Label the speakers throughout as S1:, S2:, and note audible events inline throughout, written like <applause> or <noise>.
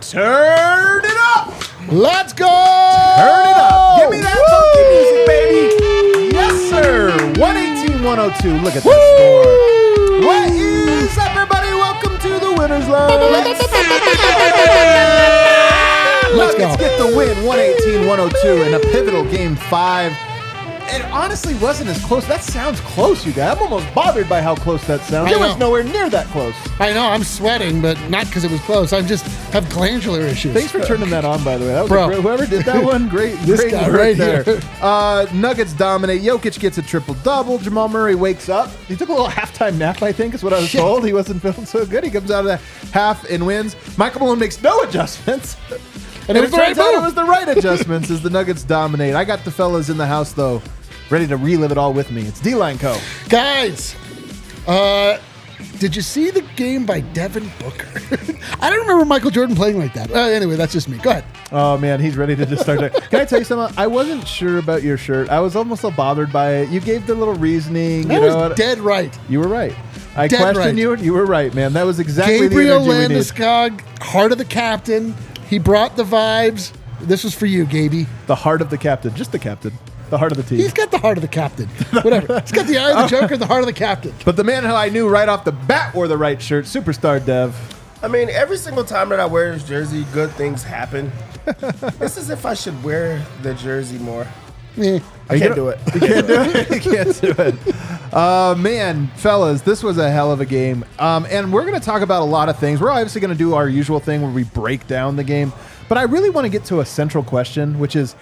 S1: Turn it up!
S2: Let's go!
S1: Turn it up! Give me that funky music, baby! Yes, sir! 118 102. Look at that score. What is up, everybody? Welcome to the winner's line.
S2: Let's go.
S1: Nuggets get the win 118 102 in a pivotal game five. It honestly wasn't as close. That sounds close, you guys. I'm almost bothered by how close that sounds.
S2: I
S1: It was
S2: know.
S1: nowhere near that close.
S2: I know I'm sweating, but not because it was close. I just have glandular issues.
S1: Thanks for turning that on, by the way. That was
S2: Bro.
S1: a great, whoever did that one, great, <laughs>
S2: This
S1: great
S2: guy
S1: work
S2: right
S1: there.
S2: here.
S1: Uh, Nuggets dominate. Jokic gets a triple double. Jamal Murray wakes up. He took a little <laughs> halftime nap, I think, is what I was
S2: Shit.
S1: told. He wasn't <laughs> feeling so good. He comes out of the half and wins. Michael Malone makes no adjustments. And,
S2: it was the right
S1: turns out it was the right adjustments as the Nuggets dominate. I got the fellas in the house though, ready to relive it all with me. It's D Line Co.
S2: Guys, uh, did you see the game by Devin Booker? <laughs> I don't remember Michael Jordan playing like that. Uh, anyway, that's just me. Go ahead.
S1: Oh man, he's ready to just start. to- Can I tell you something? I wasn't sure about your shirt. I was almost so bothered by it. You gave the little reasoning. You
S2: was
S1: know,
S2: dead right.
S1: You were right. I
S2: Dead
S1: questioned
S2: right.
S1: you, and you were right, man. That was exactly
S2: Gabriel
S1: the energy needed.
S2: Landeskog, heart of the captain. He brought the vibes. This was for you, Gaby.
S1: The heart of the captain, just the captain, the heart of the team.
S2: He's got the heart of the captain. Whatever. He's got the eye of the <laughs> Joker, the heart of the captain.
S1: but the man who I knew right off the bat wore the right shirt, superstar Dev.
S3: I mean, every single time that I wear this jersey, good things happen. <laughs> it's as if I should wear the jersey more.
S2: Eh.
S3: I can't do it.
S1: You can't do it. <laughs> You can't do it. Uh, man, fellas, this was a hell of a game. Um, and we're going to talk about a lot of things. We're obviously going to do our usual thing where we break down the game. But I really want to get to a central question, which is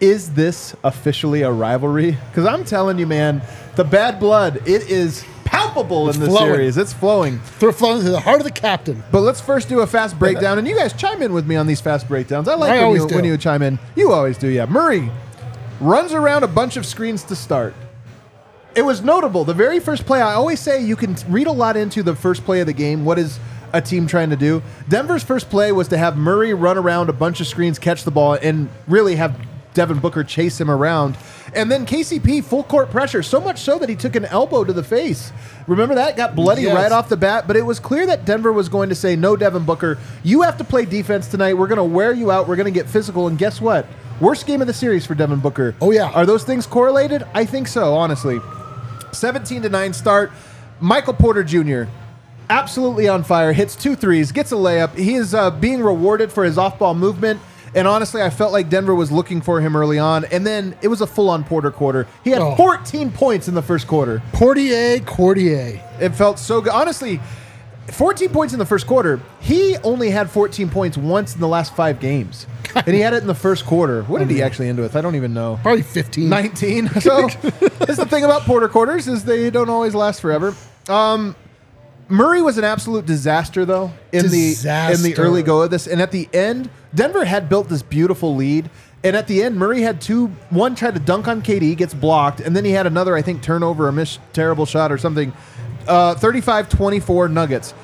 S1: Is this officially a rivalry? Because I'm telling you, man, the bad blood, it is palpable in this
S2: flowing.
S1: series. It's flowing.
S2: Through flowing to the heart of the captain.
S1: But let's first do a fast <laughs> breakdown, and you guys chime in with me on these fast breakdowns. I like
S2: I
S1: when,
S2: always
S1: you,
S2: do.
S1: when you chime in. You always do, yeah. Murray runs around a bunch of screens to start. It was notable. The very first play, I always say you can read a lot into the first play of the game. What is a team trying to do? Denver's first play was to have Murray run around a bunch of screens, catch the ball, and really have Devin Booker chase him around. And then KCP full court pressure, so much so that he took an elbow to the face. Remember that? Got bloody
S2: Yes.
S1: right off the bat, but it was clear that Denver was going to say, no, Devin Booker, you have to play defense tonight. We're going to wear you out. We're going to get physical. And guess what? Worst game of the series for Devin Booker.
S2: Oh, yeah.
S1: Are those things correlated? I think so, honestly. 17 to 9 start. Michael Porter Jr. absolutely on fire, hits two threes, gets a layup. He is uh, being rewarded for his off ball movement. And honestly, I felt like Denver was looking for him early on. And then it was a full on Porter quarter. He had
S2: Oh.
S1: 14 points in the first quarter.
S2: Portier, Cordier.
S1: It felt so good. Honestly, 14 points in the first quarter. He only had 14 points once in the last five games. <laughs> and he had it in the first quarter. What did he actually end with? I don't even know.
S2: Probably 15.
S1: 19. <laughs> So that's the thing about Porter quarters is they don't always last forever. Um, Murray was an absolute disaster though in the in the early go of this, and at the end, Denver had built this beautiful lead. And at the end, Murray had two. One tried to dunk on KD, gets blocked, and then he had another, I think, turnover a missed terrible shot or something. Uh, 35-24 Nuggets.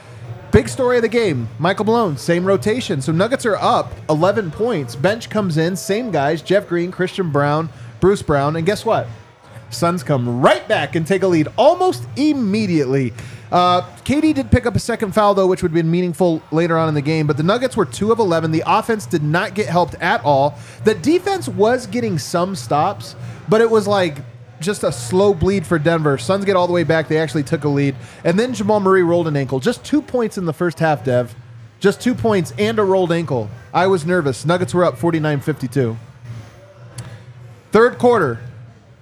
S1: Big story of the game. Michael Malone, same rotation. So Nuggets are up 11 points. Bench comes in, same guys: Jeff Green, Christian Braun, Bruce Brown, and guess what? Suns come right back and take a lead almost immediately. Uh, KD did pick up a second foul though, which would have been meaningful later on in the game. But the Nuggets were two of eleven. The offense did not get helped at all. The defense was getting some stops, but it was like just a slow bleed for Denver. Suns get all the way back. They actually took a lead, and then Jamal Murray rolled an ankle. Just two points in the first half, Dev. Just two points and a rolled ankle. I was nervous. Nuggets were up 49-52. Third quarter,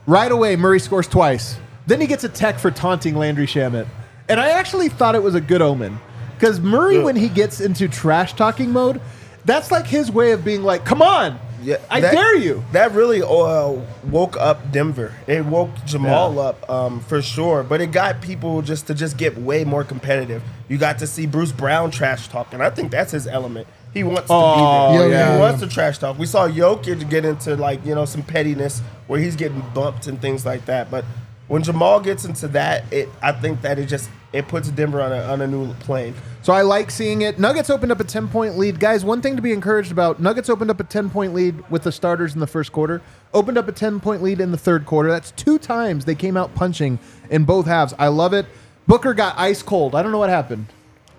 S1: right away, Murray scores twice. Then he gets a tech for taunting Landry Shamet. And I actually thought it was a good omen. Because Murray, when he gets into trash talking mode, that's like his way of being like, come on. I
S3: that-
S1: dare you.
S3: That really uh, woke up Denver. It woke Jamal
S1: Yeah.
S3: up um, for sure, but it got people just to just get way more competitive. You got to see Bruce Brown trash talking. I think that's his element. He wants to
S1: Oh,
S3: be there.
S2: yeah,
S3: he
S2: yeah.
S3: wants to trash talk. We saw Jokic get into like you know some pettiness where he's getting bumped and things like that. But when Jamal gets into that, it I think that it just it puts Denver on a on a new plane.
S1: So I like seeing it. Nuggets opened up a 10 point lead. Guys, one thing to be encouraged about Nuggets opened up a 10 point lead with the starters in the first quarter, opened up a 10 point lead in the third quarter. That's two times they came out punching in both halves. I love it. Booker got ice cold. I don't know what happened.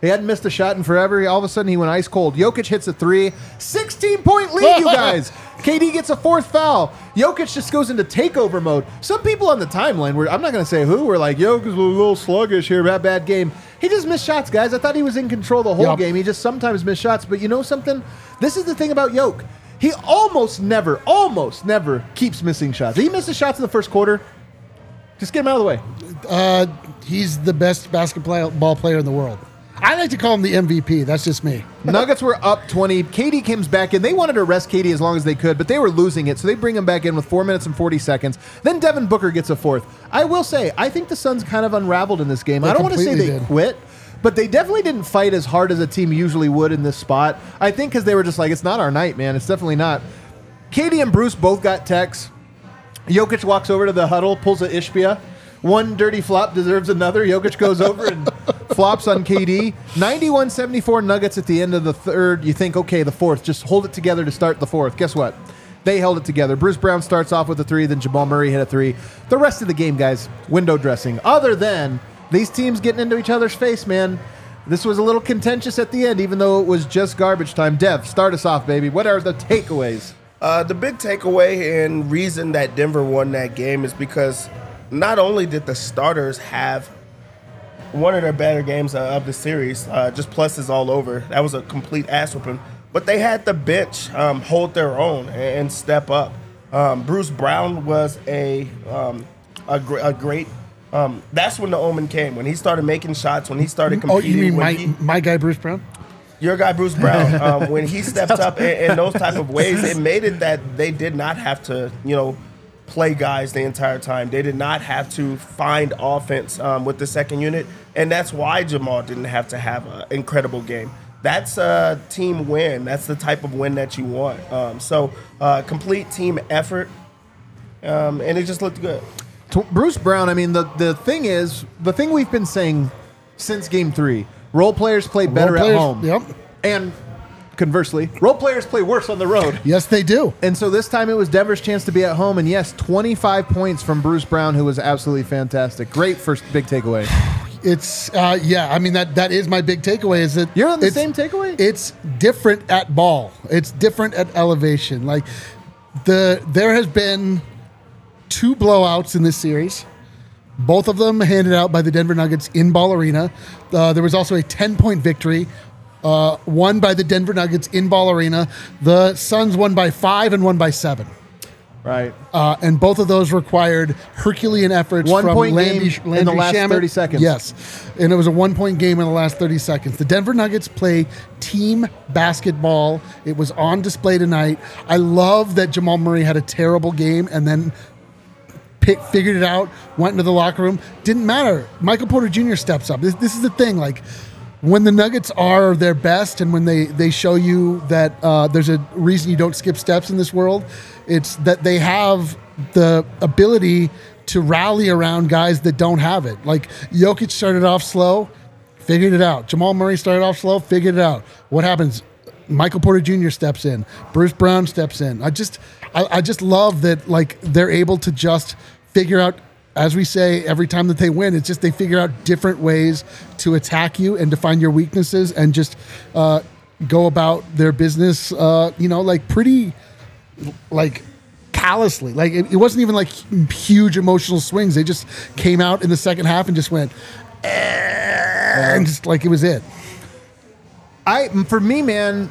S1: He hadn't missed a shot in forever. All of a sudden, he went ice cold. Jokic hits a three. 16 point lead, you <laughs> guys. KD gets a fourth foul. Jokic just goes into takeover mode. Some people on the timeline were, I'm not going to say who, were like, Jokic's a little sluggish here, bad, bad game. He just missed shots, guys. I thought he was in control the whole
S2: Yup.
S1: game. He just sometimes missed shots. But you know something? This is the thing about Yoke. He almost never, almost never keeps missing shots. He misses shots in the first quarter. Just get him out of the way.
S2: Uh, he's the best basketball player in the world. I like to call him the MVP. That's just me.
S1: Nuggets were up 20. KD comes back in. They wanted to rest KD as long as they could, but they were losing it, so they bring him back in with four minutes and 40 seconds. Then Devin Booker gets a fourth. I will say, I think the Suns kind of unraveled in this game.
S2: They
S1: I don't want to say they
S2: did.
S1: quit, but they definitely didn't fight as hard as a team usually would in this spot. I think because they were just like, it's not our night, man. It's definitely not. KD and Bruce both got techs. Jokic walks over to the huddle, pulls a Ishbia. One dirty flop deserves another. Jokic goes over and <laughs> flops on KD. 91 74 Nuggets at the end of the third. You think, okay, the fourth, just hold it together to start the fourth. Guess what? They held it together. Bruce Brown starts off with a three, then Jamal Murray hit a three. The rest of the game, guys, window dressing. Other than these teams getting into each other's face, man. This was a little contentious at the end, even though it was just garbage time. Dev, start us off, baby. What are the takeaways?
S3: Uh, the big takeaway and reason that Denver won that game is because not only did the starters have one of their better games of the series, uh, just pluses all over. That was a complete ass whooping. But they had the bench um, hold their own and, step up. Um, Bruce Brown was a um, a, gr- a great. Um, that's when the omen came. When he started making shots. When he started competing.
S2: Oh, you mean my,
S3: he-
S2: my guy, Bruce Brown?
S3: your guy Bruce Brown, <laughs> um, when he stepped up in, in those type of ways, it made it that they did not have to, you know, play guys the entire time. They did not have to find offense um, with the second unit, and that's why Jamal didn't have to have an incredible game. That's a team win. That's the type of win that you want. Um, so, uh, complete team effort, um, and it just looked good.
S1: Bruce Brown, I mean, the, the thing is, the thing we've been saying since game three role players play better
S2: players-
S1: at home.
S2: yep.
S1: And conversely, role players play worse on the road.
S2: Yes, they do.
S1: And so this time it was Denver's chance to be at home. And yes, 25 points from Bruce Brown, who was absolutely fantastic. Great first big takeaway.
S2: It's uh, yeah. I mean that that is my big takeaway. Is that
S1: You're on the same takeaway?
S2: It's different at ball. It's different at elevation. Like the there has been two blowouts in this series. Both of them handed out by the Denver Nuggets in Ball Arena. Uh, there was also a 10 point victory, uh, won by the Denver Nuggets in Ball Arena. The Suns won by five and won by seven.
S1: Right.
S2: Uh, and both of those required Herculean efforts
S1: One
S2: from
S1: point
S2: Landy,
S1: game in
S2: Landry
S1: the last
S2: Shamet.
S1: 30 seconds.
S2: Yes, and it was a one point game in the last thirty seconds. The Denver Nuggets play team basketball. It was on display tonight. I love that Jamal Murray had a terrible game and then pick, figured it out, went into the locker room. Didn't matter. Michael Porter Jr. steps up. This, this is the thing. Like when the Nuggets are their best, and when they they show you that uh, there's a reason you don't skip steps in this world, it's that they have the ability to rally around guys that don't have it. Like Jokic started off slow, figured it out. Jamal Murray started off slow, figured it out. What happens? Michael Porter Jr. steps in. Bruce Brown steps in. I just, I, I just love that. Like they're able to just figure out, as we say every time that they win. It's just they figure out different ways to attack you and to find your weaknesses and just uh, go about their business. Uh, you know, like pretty, like callously. Like it, it wasn't even like huge emotional swings. They just came out in the second half and just went, "Eh," and just like it was it.
S1: I for me, man,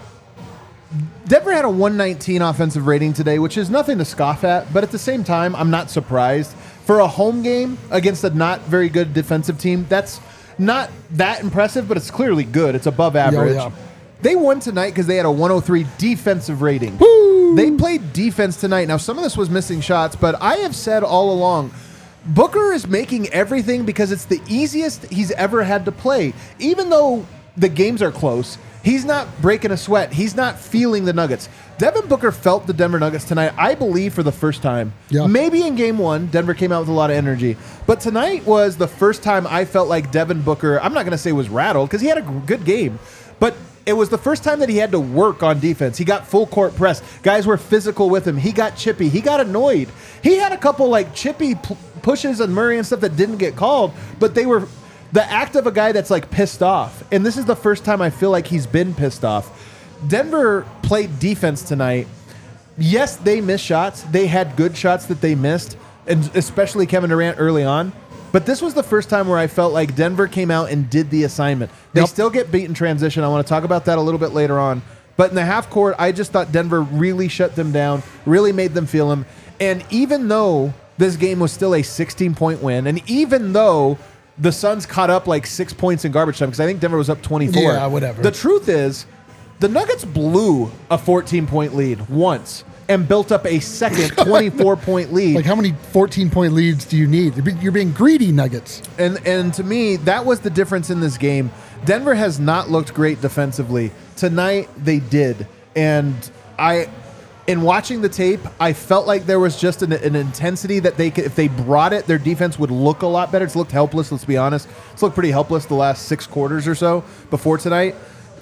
S1: Denver had a 119 offensive rating today, which is nothing to scoff at, but at the same time, I'm not surprised. For a home game against a not very good defensive team, that's not that impressive, but it's clearly good. It's above average.
S2: yeah.
S1: They won tonight because they had a 103 defensive rating. They played defense tonight. Now, some of this was missing shots, but I have said all along Booker is making everything because it's the easiest he's ever had to play. Even though the games are close, he's not breaking a sweat. He's not feeling the Nuggets. Devin Booker felt the Denver Nuggets tonight, I believe, for the first time.
S2: Yeah.
S1: Maybe in game one, Denver came out with a lot of energy. But tonight was the first time I felt like Devin Booker, I'm not going to say was rattled because he had a good game, but it was the first time that he had to work on defense. He got full court press. Guys were physical with him. He got chippy. He got annoyed. He had a couple like chippy p- pushes and Murray and stuff that didn't get called, but they were the act of a guy that's like pissed off. And this is the first time I feel like he's been pissed off. Denver played defense tonight. Yes, they missed shots. They had good shots that they missed, and especially Kevin Durant early on. But this was the first time where I felt like Denver came out and did the assignment. They
S2: Yep.
S1: still get beat in transition. I want to talk about that a little bit later on. But in the half court, I just thought Denver really shut them down, really made them feel them. And even though this game was still a 16 point win, and even though the Suns caught up like six points in garbage time, because I think Denver was up 24.
S2: Yeah, whatever.
S1: The truth is, the Nuggets blew a 14 point lead once and built up a second <laughs> 24 point lead.
S2: Like, how many 14 point leads do you need? You're be- You're being greedy, Nuggets.
S1: And and to me, that was the difference in this game. Denver has not looked great defensively. Tonight they did. And I in watching the tape, I felt like there was just an, an intensity that they could, if they brought it, their defense would look a lot better. It's looked helpless, let's be honest. It's looked pretty helpless the last six quarters or so before tonight.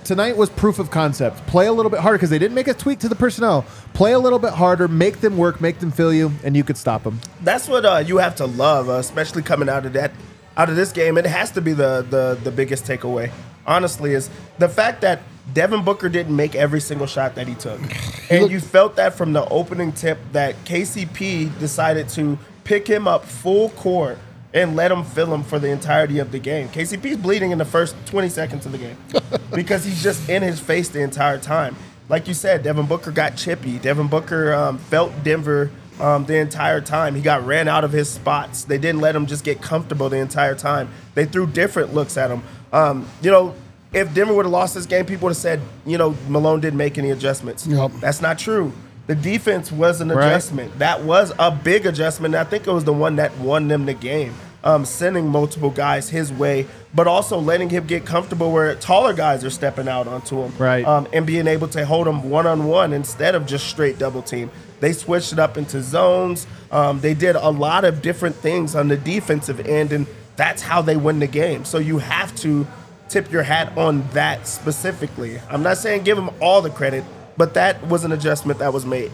S1: Tonight was proof of concept. Play a little bit harder because they didn't make a tweak to the personnel. Play a little bit harder, make them work, make them feel you, and you could stop them.
S3: That's what uh, you have to love, uh, especially coming out of that, out of this game. It has to be the the the biggest takeaway. Honestly, is the fact that Devin Booker didn't make every single shot that he took, <sighs> and you felt that from the opening tip that KCP decided to pick him up full court and let him fill him for the entirety of the game. KCP's bleeding in the first 20 seconds of the game <laughs> because he's just in his face the entire time. Like you said, Devin Booker got chippy. Devin Booker um, felt Denver um, the entire time. He got ran out of his spots. They didn't let him just get comfortable the entire time. They threw different looks at him. Um, you know, if Denver would have lost this game, people would have said, you know, Malone didn't make any adjustments.
S2: Yep.
S3: That's not true. The defense was an
S1: Right.
S3: adjustment. That was a big adjustment. I think it was the one that won them the game. Um, sending multiple guys his way, but also letting him get comfortable where taller guys are stepping out onto him,
S1: Right.
S3: Um, and being able to hold him one on one instead of just straight double team. They switched it up into zones. Um, they did a lot of different things on the defensive end, and that's how they win the game. So you have to tip your hat on that specifically. I'm not saying give him all the credit, but that was an adjustment that was made.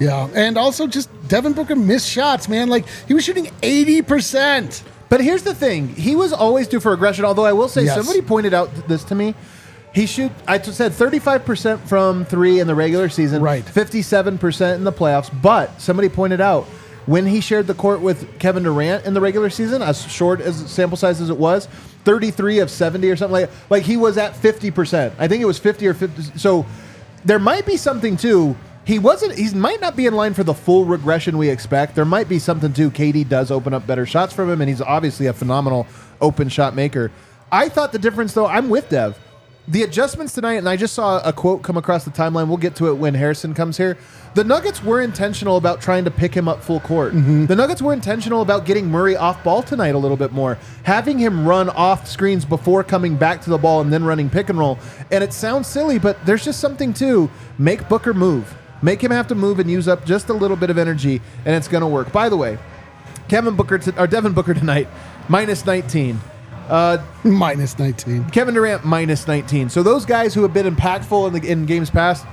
S2: Yeah. And also, just Devin Booker missed shots, man. Like, he was shooting 80%.
S1: But here's the thing: he was always due for aggression. Although I will say,
S2: Yes.
S1: somebody pointed out this to me. He shoot. I said 35 percent from three in the regular season,
S2: Right.
S1: 57 percent in the playoffs. But somebody pointed out when he shared the court with Kevin Durant in the regular season, as short as sample size as it was, 33 of 70 or something like. Like he was at 50 percent. I think it was 50 or 50. So there might be something too. He wasn't. He might not be in line for the full regression we expect. There might be something too. KD does open up better shots from him, and he's obviously a phenomenal open shot maker. I thought the difference, though. I'm with Dev. The adjustments tonight, and I just saw a quote come across the timeline. We'll get to it when Harrison comes here. The Nuggets were intentional about trying to pick him up full court. Mm-hmm. The Nuggets were intentional about getting Murray off ball tonight a little bit more, having him run off screens before coming back to the ball and then running pick and roll. And it sounds silly, but there's just something to make Booker move. Make him have to move and use up just a little bit of energy, and it's going to work. By the way, Kevin Booker t- or Devin Booker tonight, minus 19. <laughs>
S2: Minus 19.
S1: Kevin Durant minus 19. So those guys who have been impactful in the in games past,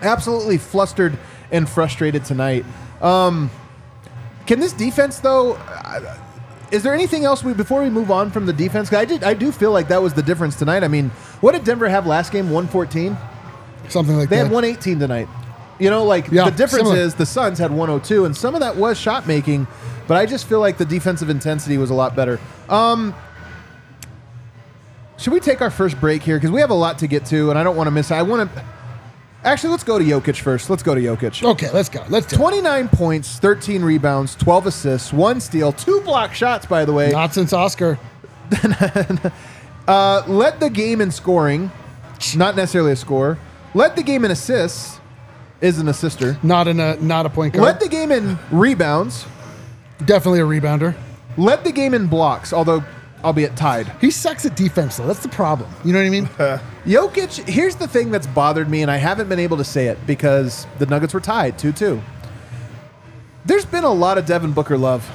S1: absolutely flustered and frustrated tonight. Um, can this defense though? uh, Is there anything else we before we move on from the defense? I did I do feel like that was the difference tonight. I mean, what did Denver have last game? 114.
S2: Something like
S1: They
S2: that.
S1: They had 118 tonight. You know, like
S2: Yeah,
S1: the difference
S2: similar.
S1: is the Suns had 102, and some of that was shot making, but I just feel like the defensive intensity was a lot better. Um, should we take our first break here because we have a lot to get to, and I don't want to miss. I want to. Actually, let's go to Jokic first. Let's go to Jokic.
S2: Okay, let's go. Let's do it.
S1: 29 points, 13 rebounds, 12 assists, one steal, two block shots, by the way.
S2: Not since Oscar. <laughs>
S1: Uh, led the game in scoring, not necessarily a score. Led the game in assists, is an assister.
S2: Not in a not a point guard.
S1: Led the game in rebounds.
S2: Definitely a rebounder.
S1: Led the game in blocks, although albeit tied.
S2: He sucks at defense though. That's the problem. You know what I mean? <laughs>
S1: Jokic, here's the thing that's bothered me, and I haven't been able to say it because the Nuggets were tied 2 2. There's been a lot of Devin Booker love.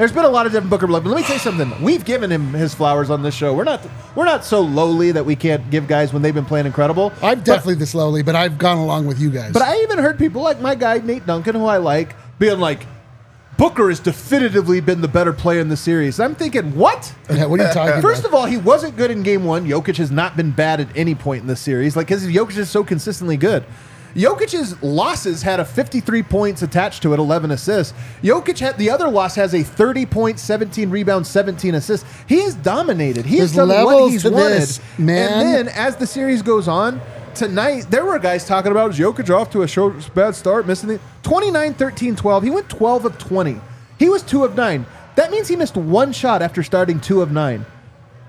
S1: There's been a lot of Devin Booker. But let me tell you something. We've given him his flowers on this show. We're not we're not so lowly that we can't give guys when they've been playing incredible.
S2: I'm definitely this lowly, but I've gone along with you guys.
S1: But I even heard people like my guy Nate Duncan, who I like, being like, Booker has definitively been the better player in the series. I'm thinking, what?
S2: yeah, what are you talking
S1: First
S2: about?
S1: of all, he wasn't good in game one. Jokic has not been bad at any point in the series, like because Jokic is so consistently good. Jokic's losses had a 53 points attached to it, 11 assists. Jokic had the other loss has a 30 points, 17 rebounds, 17 assists. He has dominated. He has
S2: There's
S1: done what he's wanted.
S2: this, man.
S1: And then as the series goes on, tonight there were guys talking about is Jokic off to a short, bad start, missing the 29, 13, 12. He went 12 of 20. He was 2 of 9. That means he missed one shot after starting 2 of 9.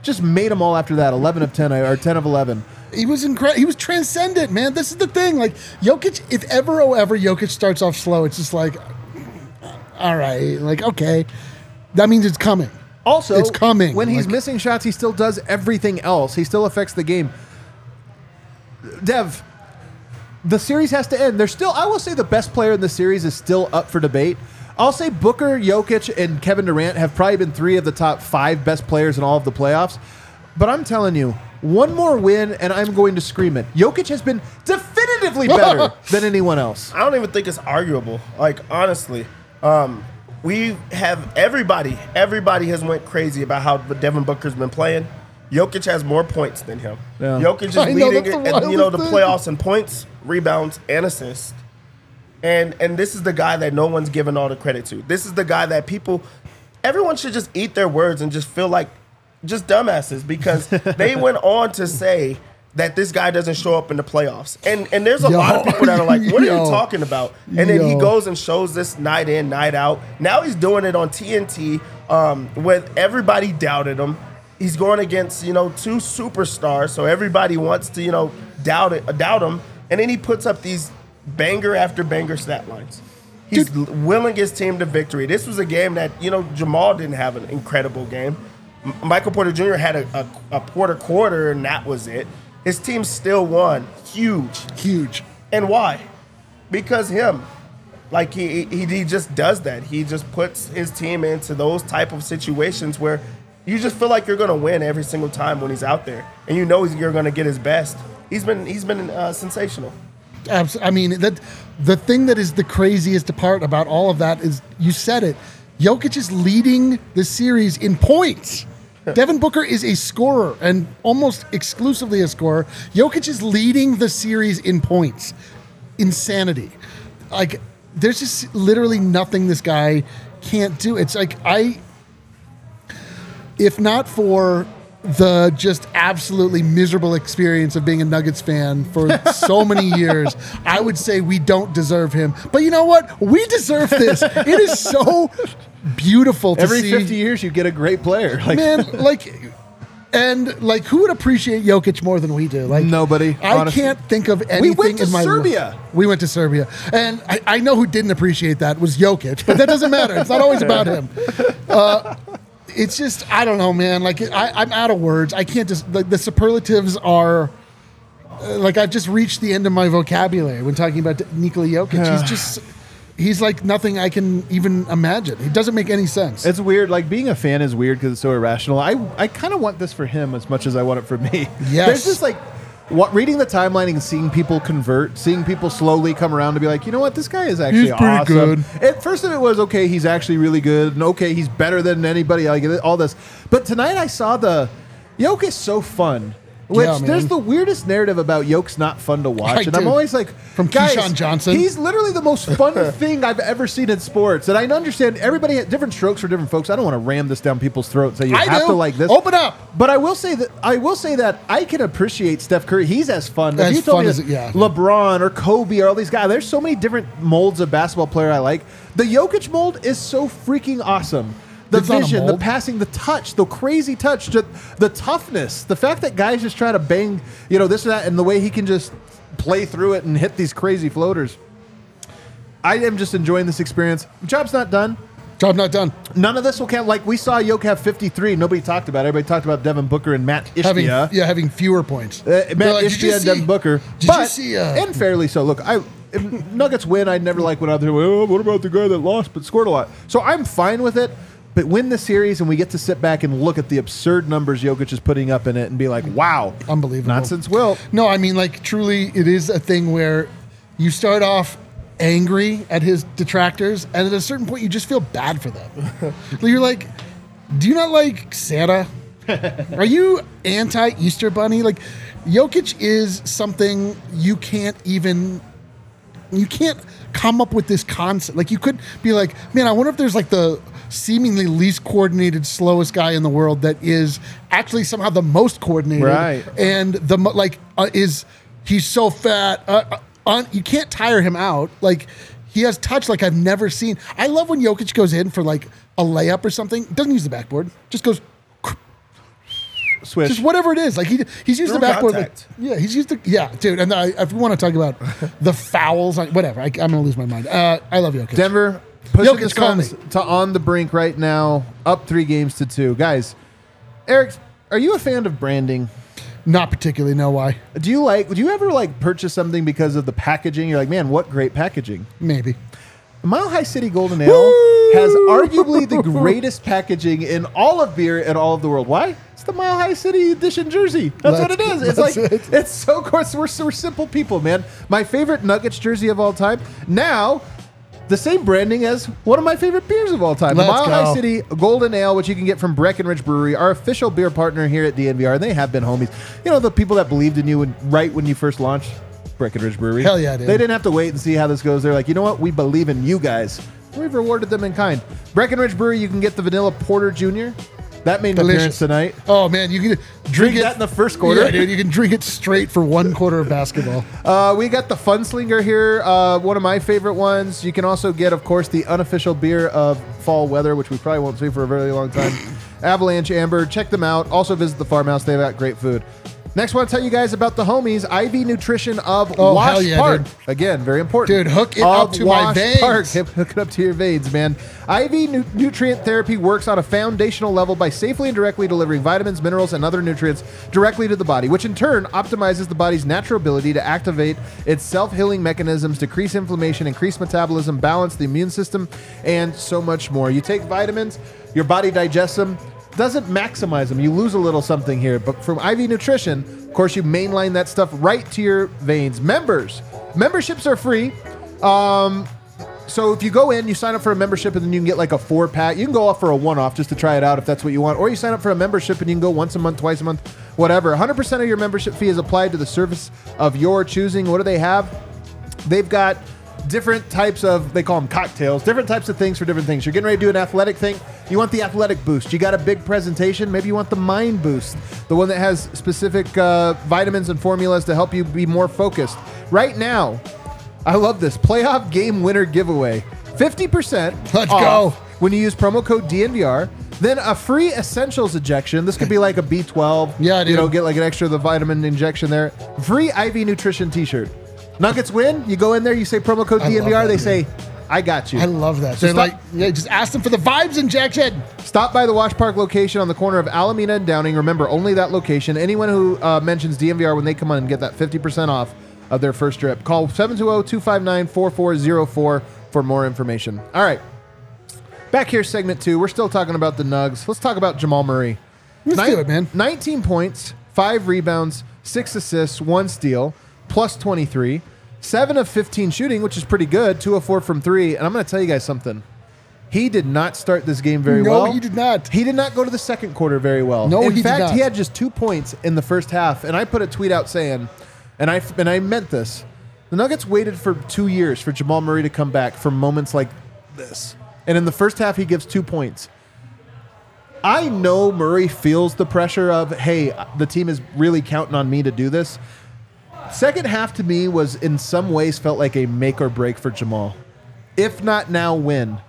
S1: Just made them all after that, 11 of 10 or 10 of 11.
S2: He was incredible. He was transcendent, man. This is the thing. Like Jokic, if ever oh ever Jokic starts off slow, it's just like, uh, all right, like okay, that means it's coming.
S1: Also,
S2: It's coming,
S1: When he's
S2: like-
S1: missing shots, he still does everything else. He still affects the game. Dev, the series has to end. There's still, I will say, the best player in the series is still up for debate. I'll say Booker, Jokic, and Kevin Durant have probably been three of the top five best players in all of the playoffs. But I'm telling you, one more win, and I'm going to scream it. Jokic has been definitively better <laughs> than anyone else.
S3: I don't even think it's arguable. Like honestly, um, we have everybody. Everybody has went crazy about how Devin Booker's been playing. Jokic has more points than him.
S1: Yeah.
S3: Jokic is <laughs>
S2: I know,
S3: leading,
S2: that's the
S3: and, you know, the
S2: thing.
S3: playoffs in points, rebounds, and assists. And and this is the guy that no one's given all the credit to. This is the guy that people, everyone should just eat their words and just feel like just dumbasses because <laughs> they went on to say that this guy doesn't show up in the playoffs. And and there's a lot of people that are like, what are <laughs>
S2: Yo.
S3: you talking about? And then he goes and shows this night in, night out. Now he's doing it on TNT um, with everybody doubted him. He's going against you know two superstars, so everybody wants to you know doubt it, doubt him, and then he puts up these banger after banger stat lines. He's l- willing his team to victory. This was a game that you know Jamal didn't have an incredible game. Michael Porter Jr. had a, a, a quarter quarter, and that was it. His team still won, huge.
S2: Huge.
S3: And why? Because him. Like he, he he just does that. He just puts his team into those type of situations where you just feel like you're gonna win every single time when he's out there, and you know you're gonna get his best. He's been he's been uh, sensational.
S2: Abs- I mean, that the thing that is the craziest part about all of that is you said it. Jokic is leading the series in points. Devin Booker is a scorer and almost exclusively a scorer. Jokic is leading the series in points. Insanity. Like, there's just literally nothing this guy can't do. It's like, I, if not for the just absolutely miserable experience of being a Nuggets fan for <laughs> so many years, I would say we don't deserve him. But you know what? We deserve this. It is so beautiful to
S1: Every
S2: see.
S1: 50 years, you get a great player. Like,
S2: Man, <laughs> like, and like, who would appreciate Jokic more than we do? Like
S1: Nobody,
S2: I
S1: honestly.
S2: can't think of anything We
S1: went to
S2: in my
S1: Serbia.
S2: We went to Serbia, and I, I know who didn't appreciate that was Jokic, but that doesn't matter. It's not always about him. <laughs> Uh, it's just I don't know, man. Like I, I'm out of words. I can't just like the superlatives are. uh, Like I've just reached the end of my vocabulary when talking about Nikola Jokic. He's <sighs> just, he's like nothing I can even imagine. It doesn't make any sense.
S1: It's weird. Like being a fan is weird because it's so irrational. I I kind of want this for him as much as I want it for me. <laughs>
S2: Yes.
S1: There's just like what reading the timeline and seeing people convert, seeing people slowly come around to be like, you know what, this guy is actually
S2: He's pretty
S1: awesome.
S2: good.
S1: At first of it was okay, he's actually really good, and okay, he's better than anybody. I get all this, but tonight I saw the Jokic is so fun. Which
S2: Yeah, man.
S1: there's the weirdest narrative about Yoke's not fun to watch,
S2: Right,
S1: and I'm always like,
S2: From
S1: guys,
S2: Keyshawn Johnson.
S1: He's literally the most fun <laughs> thing I've ever seen in sports, and I understand everybody has different strokes for different folks. I don't want to ram this down people's throats. Say you
S2: I
S1: have
S2: do.
S1: to like this.
S2: Open up.
S1: But I will say that I will say that I can appreciate Steph Curry. He's as fun.
S2: As
S1: if you told
S2: fun
S1: me
S2: as
S1: that
S2: yeah.
S1: LeBron or Kobe or all these guys, there's so many different molds of basketball player I like. The Jokic mold is so freaking awesome. The vision, the passing, the touch, the crazy touch, the, the toughness, the fact that guys just try to bang, you know, this or that, and the way he can just play through it and hit these crazy floaters. I am just enjoying this experience. Job's not done.
S2: Job not done.
S1: None of this will count. Like we saw Yoke have 53. Nobody talked about it. Everybody talked about Devin Booker and Mat
S2: Having
S1: Ishbia.
S2: yeah, having fewer points.
S1: Uh, Mat
S2: like,
S1: Ishbia and Devin Booker.
S2: Did
S1: but,
S2: you see? Uh,
S1: and fairly so. Look, I if Nuggets win. I never like when other people. Oh, what about the guy that lost but scored a lot? So I'm fine with it. But win the series and we get to sit back and look at the absurd numbers Jokic is putting up in it and be like, wow,
S2: Unbelievable.
S1: Nonsense, Will.
S2: No, I mean, like, truly, it is a thing where you start off angry at his detractors, and at a certain point, you just feel bad for them. <laughs> You're like, do you not like Santa? <laughs> Are you anti Easter Bunny? Like, Jokic is something you can't even. You can't come up with this concept. Like, you could be like, man, I wonder if there's like the seemingly least coordinated, slowest guy in the world that is actually somehow the most coordinated
S1: Right.
S2: and the mo- like uh, is he's so fat. Uh, uh, on, you can't tire him out. Like he has touch like I've never seen. I love when Jokic goes in for like a layup or something. Doesn't use the backboard. Just goes
S1: Switch.
S2: just whatever it is. Like he he's used the backboard.
S3: contact.
S2: yeah, he's used the yeah, dude. And I, if we want to talk about <laughs> the fouls, like, whatever. I, I'm gonna lose my mind. Uh, I love Jokic.
S1: Denver pushing
S2: Jokic,
S1: the
S2: call me.
S1: Suns to on the brink right now, up three games to two. Guys, Eric, are you a fan of branding?
S2: Not particularly. Know why?
S1: Do you like? Would you ever like purchase something because of the packaging? You're like, man, what great packaging!
S2: Maybe.
S1: Mile High City Golden Ale has arguably the <laughs> greatest packaging in all of beer in all of the world. Why? It's the Mile High City edition jersey. That's, what it
S2: That's-
S1: is. It's <laughs>
S2: that's
S1: like
S2: it.
S1: it's so course we're, we're simple people, man. My favorite Nuggets jersey of all time. Now, the same branding as one of my favorite beers of all time.
S2: Let's
S1: the Mile High
S2: go.
S1: City Golden Ale, which you can get from Breckenridge Brewery, our official beer partner here at DNVR. And they have been homies. You know, the people that believed in you when, right when you first launched Breckenridge Brewery.
S2: Hell yeah, dude.
S1: They didn't have to wait and see how this goes. They're like, you know what? We believe in you guys. We've rewarded them in kind. Breckenridge Brewery, you can get the Vanilla Porter Jr. That made an appearance
S2: Delicious.
S1: tonight.
S2: Oh man, you can drink,
S1: Drink
S2: it
S1: that in the first quarter.
S2: Yeah, dude, you can drink it straight for one quarter of basketball.
S1: Uh, we got the Funslinger here, uh, one of my favorite ones. You can also get, of course, the unofficial beer of fall weather, which we probably won't see for a very long time. <clears throat> Avalanche Amber. Check them out. Also visit the farmhouse. They've got great food. Next, I want to tell you guys about the homies, IV Nutrition of
S2: Oh,
S1: Wash
S2: yeah,
S1: Park.
S2: dude.
S1: Again, very important.
S2: Dude, hook it
S1: Of
S2: up to my
S1: Wash
S2: veins.
S1: Park. Hook it up to your veins, man. IV nu- nutrient therapy works on a foundational level by safely and directly delivering vitamins, minerals, and other nutrients directly to the body, which in turn optimizes the body's natural ability to activate its self healing mechanisms, decrease inflammation, increase metabolism, balance the immune system, and so much more. You take vitamins, your body digests them. Doesn't maximize them. You lose a little something here, but from IV Nutrition, of course, you mainline that stuff right to your veins. Members, memberships are free. Um, so if you go in, you sign up for a membership, and then you can get like a four pack. You can go off for a one off just to try it out if that's what you want, or you sign up for a membership and you can go once a month, twice a month, whatever. 100% of your membership fee is applied to the service of your choosing. What do they have? They've got different types of they call them cocktails different types of things for different things you're getting ready to do an athletic thing you want the athletic boost you got a big presentation maybe you want the mind boost the one that has specific uh, vitamins and formulas to help you be more focused right now i love this playoff game winner giveaway 50%
S2: Let's go.
S1: when you use promo code DNVR. Then a free essentials injection. This could be like a B12. <laughs>
S2: Yeah,
S1: You
S2: dude.
S1: know, get like an extra the vitamin injection there. Free IV nutrition T-shirt. Nuggets win. You go in there. You say promo code
S2: I love
S1: they say, "I got you."
S2: I love that.
S1: So
S2: They're
S1: stop-
S2: like, yeah, just ask them for the vibes injection.
S1: Stop by the Wash Park location on the corner of Alameda and Downing. Remember, only that location. Anyone who uh, mentions DNVR when they come on and get that 50% off of their first trip. Call 720-259-4404 for more information. All right. Back here, segment two. We're still talking about the Nugs. Let's talk about Jamal Murray.
S2: Let's
S1: Nin-
S2: do it, man.
S1: 19 points, five rebounds, six assists, one steal, plus 23. Seven of 15 shooting, which is pretty good. Two of four from three. And I'm going to tell you guys something. He did not start this game very well.
S2: No,
S1: well.
S2: he did not.
S1: He did not go to the second quarter very well.
S2: No,
S1: in
S2: he did
S1: fact,
S2: not.
S1: he had just two points in the first half, and I put a tweet out saying, and I and I meant this. The Nuggets waited for two years for Jamal Murray to come back for moments like this, and in the first half, he gives two points. I know Murray feels the pressure of, hey, the team is really counting on me to do this. Second half to me was in some ways felt like a make or break for Jamal. If not now, when?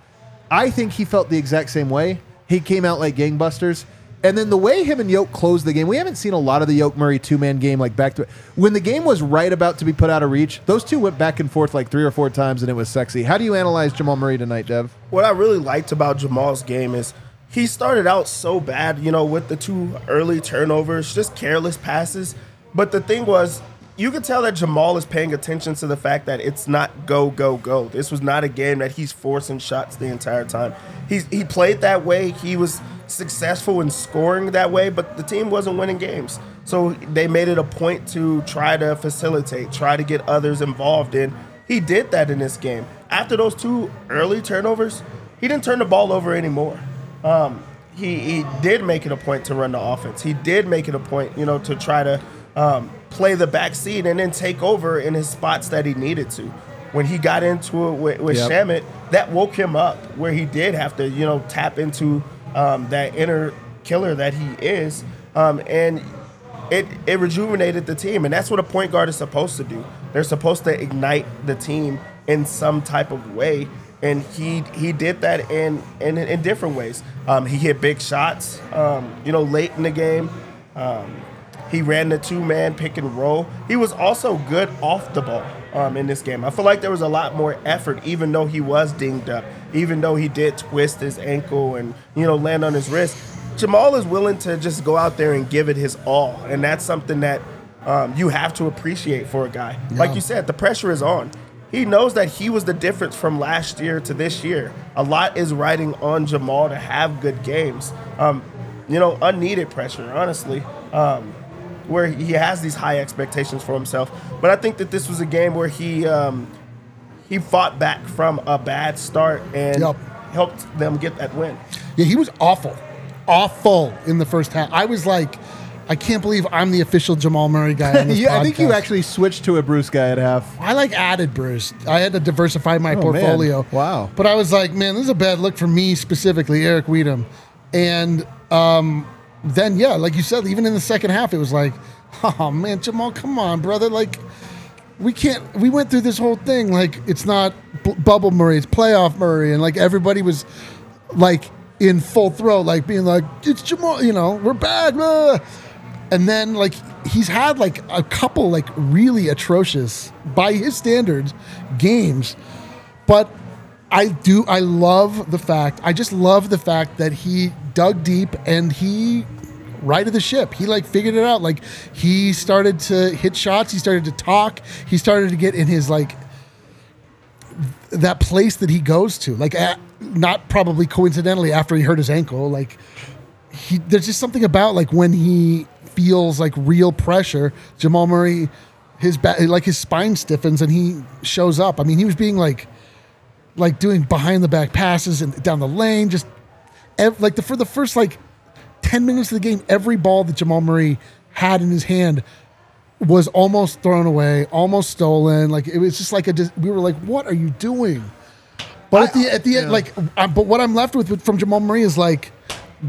S1: I think he felt the exact same way. He came out like gangbusters. And then the way him and Yoke closed the game, we haven't seen a lot of the Yoke Murray two man game like back to when the game was right about to be put out of reach. Those two went back and forth like three or four times, and it was sexy. How do you analyze Jamal Murray tonight, Dev?
S3: what I really liked about Jamal's game is he started out so bad, you know, with the two early turnovers, just careless passes. But the thing was, you could tell that Jamal is paying attention to the fact that it's not go go go. This was not a game that he's forcing shots the entire time. He's he played that way. He was successful in scoring that way, but the team wasn't winning games. So they made it a point to try to facilitate, try to get others involved in. He did that in this game. After those two early turnovers, he didn't turn the ball over anymore. Um, he, he did make it a point to run the offense. He did make it a point, you know, to try to um, play the back seat and then take over in his spots that he needed to. When he got into it with, with
S1: Yep.
S3: Shamet, that woke him up where he did have to, you know, tap into um, that inner killer that he is. Um, and it, it rejuvenated the team. And that's what a point guard is supposed to do. They're supposed to ignite the team in some type of way. And he he did that in in, in different ways. Um, he hit big shots, um, you know, late in the game. Um, he ran the two man pick and roll. He was also good off the ball um, in this game. I feel like there was a lot more effort, even though he was dinged up, even though he did twist his ankle and you know land on his wrist. Jamal is willing to just go out there and give it his all, and that's something that um, you have to appreciate for a guy. Like you said, the pressure is on. He knows that he was the difference from last year to this year. A lot is riding on Jamal to have good games. Um, you know, unneeded pressure, honestly, um, where he has these high expectations for himself. But I think that this was a game where he um, he fought back from a bad start and
S2: Yup.
S3: helped them get that win.
S2: Yeah, he was awful, awful in the first half. I was like, I can't believe I'm the official Jamal Murray guy on <laughs> this
S1: yeah, I think you actually switched to a Bruce guy at half.
S2: I like added Bruce. I had to diversify my
S1: Oh,
S2: portfolio.
S1: man. Wow.
S2: But I was like, man, this is a bad look for me specifically, Eric Wedum. And um, then, yeah, like you said, even in the second half, it was like, oh man, Jamal, come on, brother. Like, we can't. We went through this whole thing. Like, it's not b- bubble Murray, it's playoff Murray, and like everybody was like in full throw, like being like, it's Jamal. You know, we're bad. blah." And then like he's had like a couple like really atrocious by his standards games, but I do I love the fact I just love the fact that he dug deep and he righted the ship. He like figured it out. Like he started to hit shots. He started to talk. He started to get in his like that place that he goes to. Like at, not probably coincidentally after he hurt his ankle. Like he there's just something about like when he feels like real pressure. Jamal Murray, his back like his spine stiffens and he shows up. I mean, he was being like like doing behind the back passes and down the lane. Just ev- like the for the first like ten minutes of the game, every ball that Jamal Murray had in his hand was almost thrown away, almost stolen. Like it was just like a. dis- We were like, "What are you doing?" But at the at the end, like, i but what I'm left with with- from Jamal Murray is like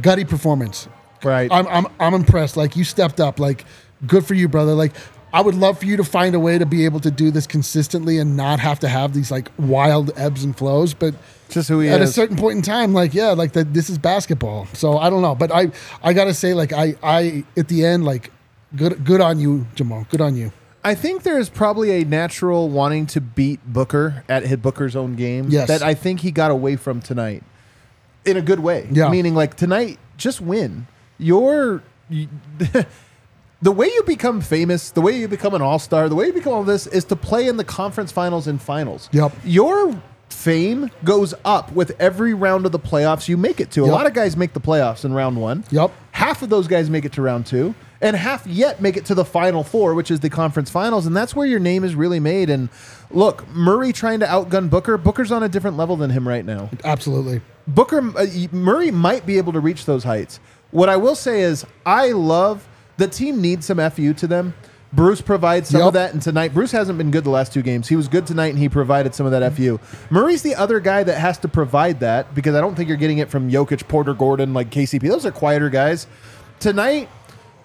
S2: gutty performance.
S1: Right.
S2: I'm I'm I'm impressed. Like you stepped up. Like good for you, brother. Like I would love for you to find a way to be able to do this consistently and not have to have these like wild ebbs and flows. But
S1: Just who he
S2: at a certain point in time, like yeah, like that. This is basketball. So I don't know, but I I gotta say, like I I at the end, like good good on you, Jamal. Good on you.
S1: I think there's probably a natural wanting to beat Booker at hit Booker's own game
S2: Yes.
S1: that I think he got away from tonight in a good way.
S2: Yeah.
S1: Meaning, like, tonight, just win. Your. <laughs> The way you become famous, the way you become an all star, the way you become all this is to play in the conference finals and finals.
S2: Yep.
S1: Your fame goes up with every round of the playoffs you make it to. A lot of guys make the playoffs in round one.
S2: Yep.
S1: Half of those guys make it to round two, and half yet make it to the final four, which is the conference finals, and that's where your name is really made. And look, Murray trying to outgun Booker. Booker's on a different level than him right now.
S2: Absolutely.
S1: Booker uh, Murray might be able to reach those heights. What I will say is, I love the team needs some fu to them. Bruce provides some
S2: Yep.
S1: of that, and tonight Bruce hasn't been good the last two games. He was good tonight, and he provided some of that fu. Murray's the other guy that has to provide that because I don't think you're getting it from Jokic, Porter, Gordon, like KCP. Those are quieter guys. Tonight,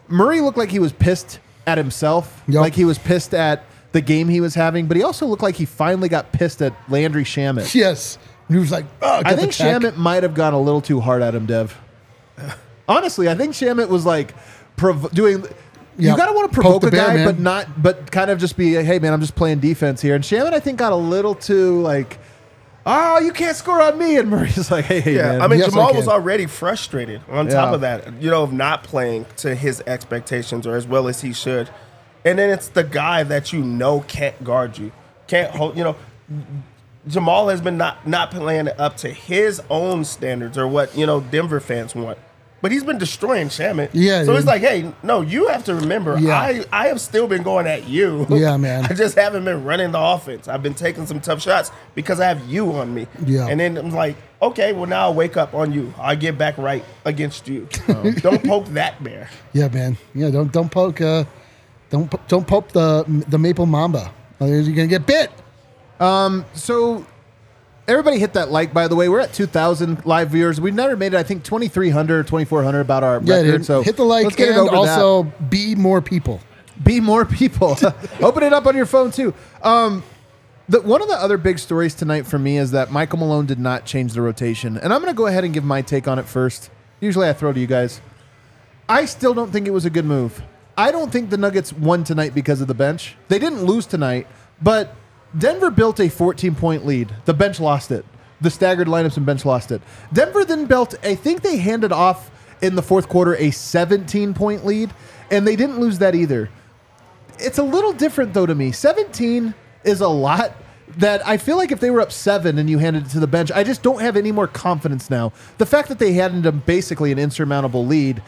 S1: Murray looked like he was pissed at himself,
S2: Yep.
S1: like he was pissed at the game he was having, but he also looked like he finally got pissed at Landry Shamet. <laughs>
S2: Yes. He was like, oh,
S1: I think Shamet might have gone a little too hard at him, Dev. <laughs> Honestly, I think Shamet was like prov- doing. You
S2: Yep.
S1: gotta want to
S2: Poke
S1: provoke
S2: the
S1: a
S2: bear,
S1: guy,
S2: man.
S1: but not, but kind of just be, hey man, I'm just playing defense here. And Shamet, I think, got a little too like, oh, you can't score on me. And Murray's <laughs> like, hey, hey
S3: Yeah,
S1: man.
S3: I mean
S2: Yes, I
S3: Jamal
S2: can.
S3: was already frustrated. On top
S1: Yeah.
S3: of that, you know, of not playing to his expectations or as well as he should, and then it's the guy that you know can't guard you, can't hold. You know, Jamal has been not not playing it up to his own standards or what you know Denver fans want. But he's been destroying Shamet.
S2: Yeah,
S3: So it's like, hey, no, you have to remember,
S2: Yeah.
S3: I, I have still been going at you.
S2: Yeah, <laughs> man.
S3: I just haven't been running the offense. I've been taking some tough shots because I have you on me.
S2: Yeah.
S3: And then I'm like, okay, well now I'll wake up on you. I get back right against you. <laughs> Don't poke that bear.
S2: Yeah, man. Yeah, don't don't poke uh don't don't poke the the maple mamba. Otherwise you're gonna get bit.
S1: Um, so everybody hit that like by the way we're at 2000 live viewers we've never made it i think 2300 2400 about our
S2: Yeah,
S1: record
S2: dude.
S1: so
S2: hit the like
S1: let's get it
S2: and
S1: over that.
S2: also be more people.
S1: be more people. <laughs> Open it up on your phone too. Um, the, one of the other big stories tonight for me is that Michael Malone did not change the rotation, and I'm going to go ahead and give my take on it first. Usually, I throw to you guys. I still don't think it was a good move. I don't think the Nuggets won tonight because of the bench. They didn't lose tonight, but Denver built a 14 point lead. The bench lost it. The staggered lineups and bench lost it. Denver then built, I think they handed off in the fourth quarter a 17 point lead, and they didn't lose that either it's a little different though to me. 17 is a lot that I feel like if they were up seven and you handed it to the bench, I just don't have any more confidence now. The fact that they handed them basically an insurmountable lead,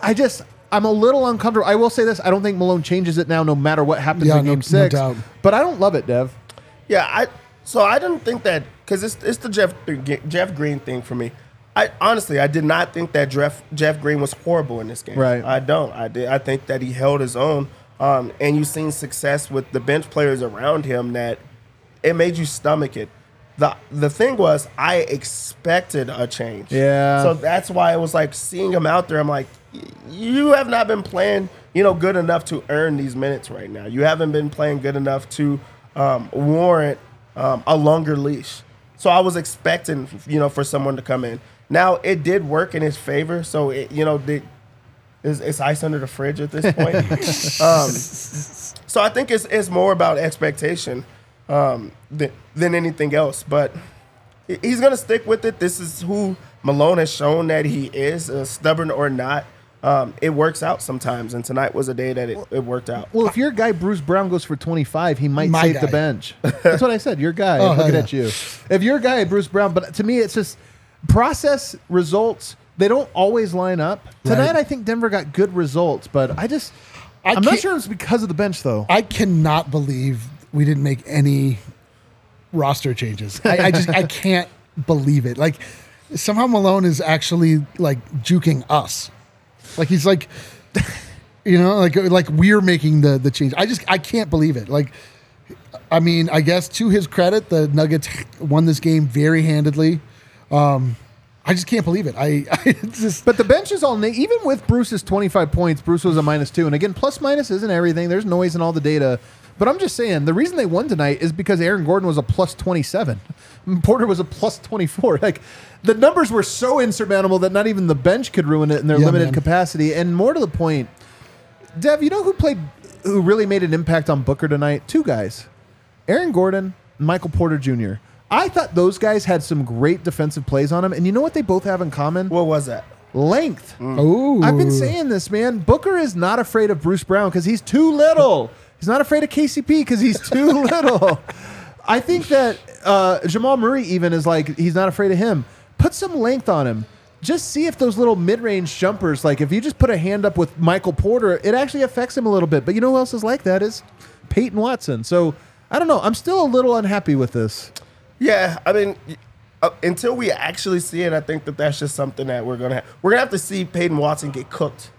S1: I just I'm a little uncomfortable. I will say this: I don't think Malone changes it now, no matter what happens
S2: Yeah,
S1: in
S2: no-
S1: Game
S2: no
S1: Six.
S2: doubt.
S1: But I don't love it, Dev.
S3: Yeah, I so I didn't think that because it's it's the Jeff Jeff Green thing for me. I honestly I did not think that Jeff Jeff Green was horrible in this game.
S1: Right.
S3: I don't. I did. I think that he held his own. Um, and you've seen success with the bench players around him that it made you stomach it. The the thing was I expected a change.
S1: Yeah.
S3: So that's why it was like seeing him out there. I'm like, "Y- you have not been playing, you know, good enough to earn these minutes right now. You haven't been playing good enough to um, warrant um, a longer leash. So I was expecting, you know, for someone to come in. Now it did work in his favor. So it, you know, the, it's, it's ice under the fridge at this point. <laughs> um, so I think it's it's more about expectation um, than than anything else. But he's gonna stick with it. This is who Malone has shown that he is, uh, stubborn or not. Um, it works out sometimes, and tonight was a day that it, it worked out.
S1: Well, if your guy Bruce Brown goes for 25, he might
S2: My
S1: save
S2: guy.
S1: the bench. <laughs> That's what I said. Your guy.
S2: Oh,
S1: looking
S2: hell
S1: at you. If your guy Bruce Brown, but to me, it's just process results. They don't always line up. Tonight,
S2: Right.
S1: I think Denver got good results, but I just,
S2: I
S1: I'm not
S2: can't-
S1: sure it's because of the bench though.
S2: I cannot believe we didn't make any roster changes. I, I just I <laughs> can't believe it. Like somehow Malone is actually like juking us. Like he's like you know, like like we're making the the change. I just I can't believe it. Like I mean, I guess to his credit, the Nuggets won this game very handedly. Um I just can't believe it. I, <laughs> I just
S1: But the bench is all even with Bruce's 25 points. Bruce was a minus two, and again, plus minus isn't everything. There's noise in all the data. But I'm just saying the reason they won tonight is because Aaron Gordon was a plus 27, <laughs> Porter was a plus 24. Like the numbers were so insurmountable that not even the bench could ruin it in their
S2: Yeah,
S1: limited
S2: man.
S1: capacity. And more to the point, Dev, you know who played, who really made an impact on Booker tonight? Two guys, Aaron Gordon, Michael Porter Jr. I thought those guys had some great defensive plays on them, and you know what they both have in common?
S3: What was that?
S1: length.
S2: Ooh.
S1: I've been saying this, man. Booker is not afraid of Bruce Brown because he's too little. He's not afraid of KCP because he's too <laughs> little. I think that uh, Jamal Murray even is like he's not afraid of him. Put some length on him. Just see if those little mid-range jumpers, like if you just put a hand up with Michael Porter, it actually affects him a little bit. But you know who else is like that is Peyton Watson. So I don't know. I'm still a little unhappy with this.
S3: Yeah, I mean, uh, until we actually see it, I think that that's just something that we're gonna have. we're gonna have to see Peyton Watson get cooked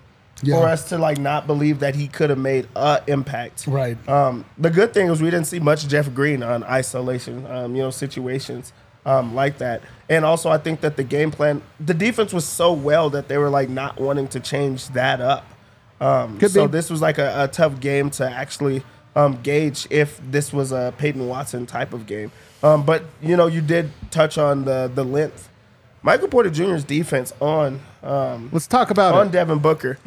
S2: Yeah.
S3: for us to like not believe that he could have made a impact.
S2: Right.
S3: Um, the good thing is we didn't see much Jeff Green on isolation, um, you know, situations um, like that. And also, I think that the game plan, the defense was so well that they were like not wanting to change that up. Um, so
S1: be.
S3: this was like a, a tough game to actually um, gauge if this was a Peyton Watson type of game. Um, but you know, you did touch on the the length. Michael Porter Jr.'s defense on um,
S1: Let's talk about
S3: on
S1: it.
S3: Devin Booker.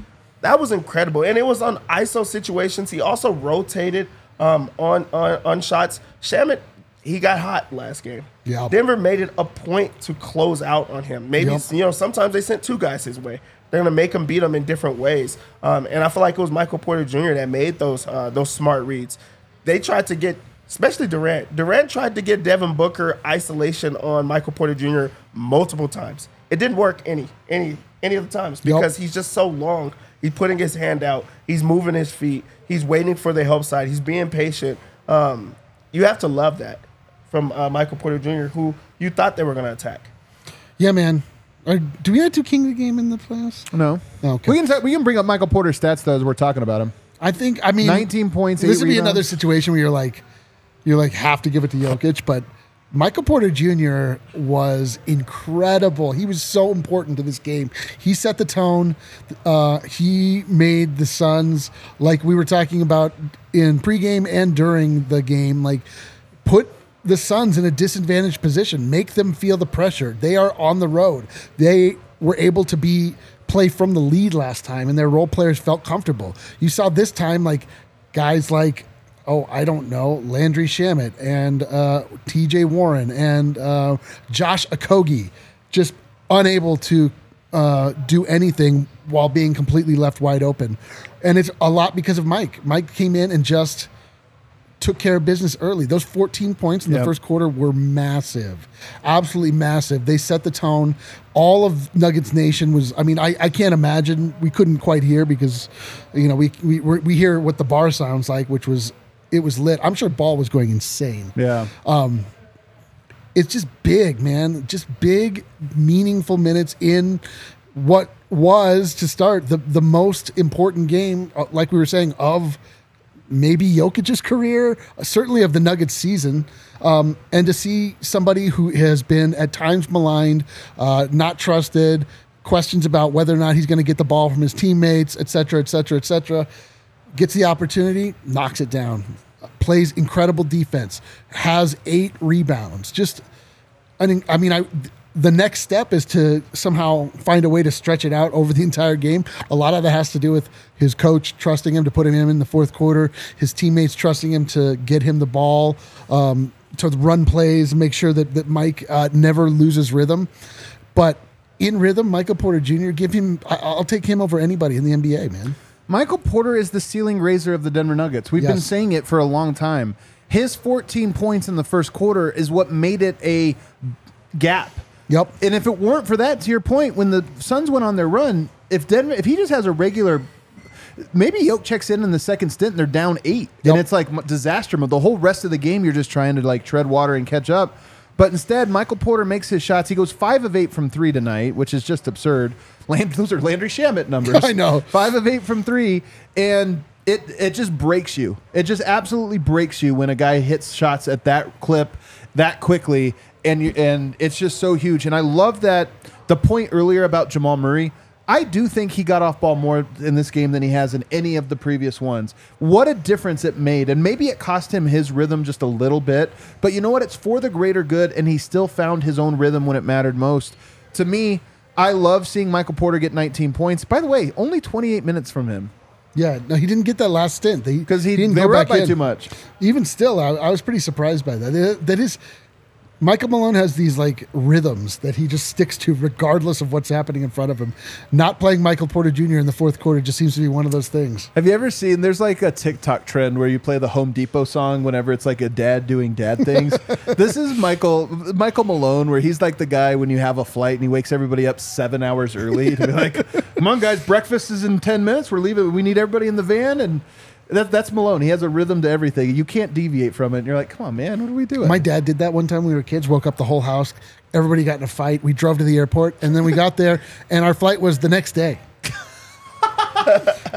S3: That was incredible, and it was on ISO situations. He also rotated um, on, on on shots. Shamet, he got hot last game.
S2: Yeah.
S3: Denver made it a point to close out on him. Maybe
S2: Yep.
S3: you know sometimes they sent two guys his way. They're gonna make him beat him in different ways. Um, and I feel like it was Michael Porter Jr. that made those uh, those smart reads. They tried to get, especially Durant. Durant tried to get Devin Booker isolation on Michael Porter Jr. multiple times. It didn't work any any any of the times
S2: Yep.
S3: because he's just so long. He's putting his hand out. He's moving his feet. He's waiting for the help side. He's being patient. Um, you have to love that from uh, Michael Porter Jr., who you thought they were going to attack.
S2: Yeah, man. Are, do we have to King the Game in the playoffs?
S1: no.
S2: Okay.
S1: We can ta- we can bring up Michael Porter's stats though as we're talking about him.
S2: I think. I mean,
S1: 19 points,
S2: This would be another situation where you're like, you're like have to give it to Jokic, but Michael Porter Jr. was incredible. He was so important to this game. He set the tone. Uh, he made the Suns like we were talking about in pregame and during the game, like put the Suns in a disadvantaged position, make them feel the pressure. They are on the road. They were able to be play from the lead last time, and their role players felt comfortable. You saw this time, like guys like oh, I don't know, Landry Shamet and uh, T.J. Warren and uh, Josh Okogie, just unable to uh, do anything while being completely left wide open, and it's a lot because of Mike. Mike came in and just took care of business early. Those 14 points in the first quarter were massive, absolutely massive. They set the tone. All of Nuggets Nation was. I mean, I, I can't imagine. We couldn't quite hear because, you know, we we we hear what the bar sounds like, which was it was lit. I'm sure Ball was going insane.
S1: Yeah.
S2: Um, It's just big, man. Just big, meaningful minutes in what was to start the the most important game, uh, like we were saying, of maybe Jokic's career, uh, certainly of the Nuggets season. Um, and to see somebody who has been at times maligned, uh, not trusted, questions about whether or not he's going to get the ball from his teammates, et cetera, et cetera, et cetera, gets the opportunity, knocks it down, plays incredible defense, has eight rebounds. Just, I mean, I. The next step is to somehow find a way to stretch it out over the <laughs> entire game. A lot of that has to do with his coach trusting him to put him in the fourth quarter, his teammates trusting him to get him the ball, um, to run plays, make sure that that Mike uh, never loses rhythm. But in rhythm, Michael Porter Jr. Give him. I'll take him over anybody in the NBA, man.
S1: Michael Porter is the ceiling raiser of the Denver Nuggets. We've been saying it for a long time. His 14 points in the first quarter is what made it a gap.
S2: Yep.
S1: And if it weren't for that, to your point, when the Suns went on their run, if Denver, if he just has a regular, maybe Yoke checks in in the second stint and they're down eight,
S2: Yep.
S1: and it's like disaster mode. The whole rest of the game, you're just trying to like tread water and catch up. But instead, Michael Porter makes his shots. He goes five of eight from three tonight, which is just absurd. Land, those are Landry Shamet numbers. <laughs>
S2: I know.
S1: five of eight from three, and it it just breaks you. It just absolutely breaks you when a guy hits shots at that clip that quickly, and you and it's just so huge. And I love that the point earlier about Jamal Murray. I do think he got off ball more in this game than he has in any of the previous ones. What a difference it made. And maybe it cost him his rhythm just a little bit, but you know what? It's for the greater good, and he still found his own rhythm when it mattered most. To me, I love seeing Michael Porter get 19 points. By the way, only 28 minutes from him
S2: Yeah, no, he didn't get that last stint
S1: because he,
S2: didn't
S1: they
S2: go
S1: were up
S2: back
S1: by
S2: in.
S1: too much.
S2: Even still, I, I was pretty surprised by. That- That is, Michael Malone has these like rhythms that he just sticks to regardless of what's happening in front of him. Not playing Michael Porter Jr. in the fourth quarter just seems to be one of those things.
S1: Have you ever seen? There's like a TikTok trend where you play the Home Depot song whenever it's like a dad doing dad things. <laughs> this is Michael Michael Malone, where he's like the guy when you have a flight and he wakes everybody up seven hours early to be like, "Come on, guys, breakfast is in ten minutes. We're leaving. We need everybody in the van." And That, that's Malone. He has a rhythm to everything. You can't deviate from it. And you're like, come on, man, what are we doing?
S2: My dad did that one time when we were kids, woke up the whole house. Everybody got in a fight. We drove to the airport and then we got there <laughs> and our flight was the next day.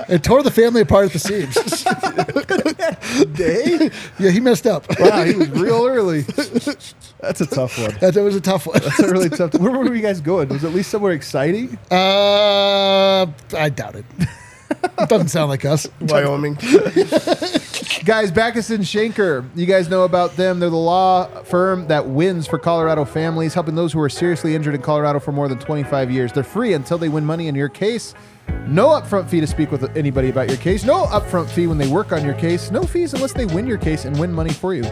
S2: it tore the family apart at the seams. <laughs>
S1: day?
S2: yeah, he messed up.
S1: Wow, he was real early. That's a tough one.
S2: that was a tough one.
S1: That's a really tough. One. Where were you guys going? Was it at least somewhere exciting?
S2: Uh, I doubt it. It doesn't sound like us. <laughs>
S3: Wyoming. <laughs>
S1: Guys, Bachus and Schanker, you guys know about them. They're the law firm that wins for Colorado families, helping those who are seriously injured in Colorado for more than 25 years. They're free until they win money in your case. No upfront fee to speak with anybody about your case. No upfront fee when they work on your case. No fees unless they win your case and win money for you.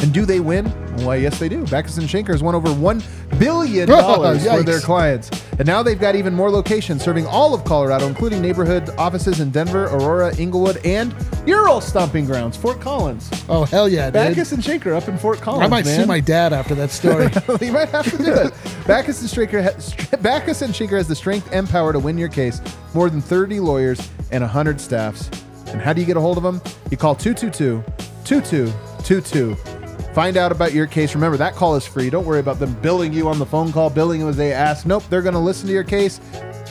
S1: And do they win? Why, yes, they do. Bachus and Schanker has won over $1 billion <laughs> oh,
S2: for
S1: their clients. And now they've got even more locations serving all of Colorado, including neighborhood offices in Denver, Aurora, Englewood, and your old stomping grounds, Fort Collins.
S2: Oh, hell yeah, dude.
S1: Bachus and Schanker up in Fort Collins.
S2: I might
S1: man.
S2: sue my dad after that story. <laughs>
S1: you might have to do it. <laughs> Bachus and Schanker, ha- Bachus and Schanker has the strength and power to win your case. More than 30 lawyers and 100 staffs. And how do you get a hold of them? You call 222 2222. Find out about your case. Remember, that call is free. Don't worry about them billing you on the phone call, billing you as they ask. Nope, they're going to listen to your case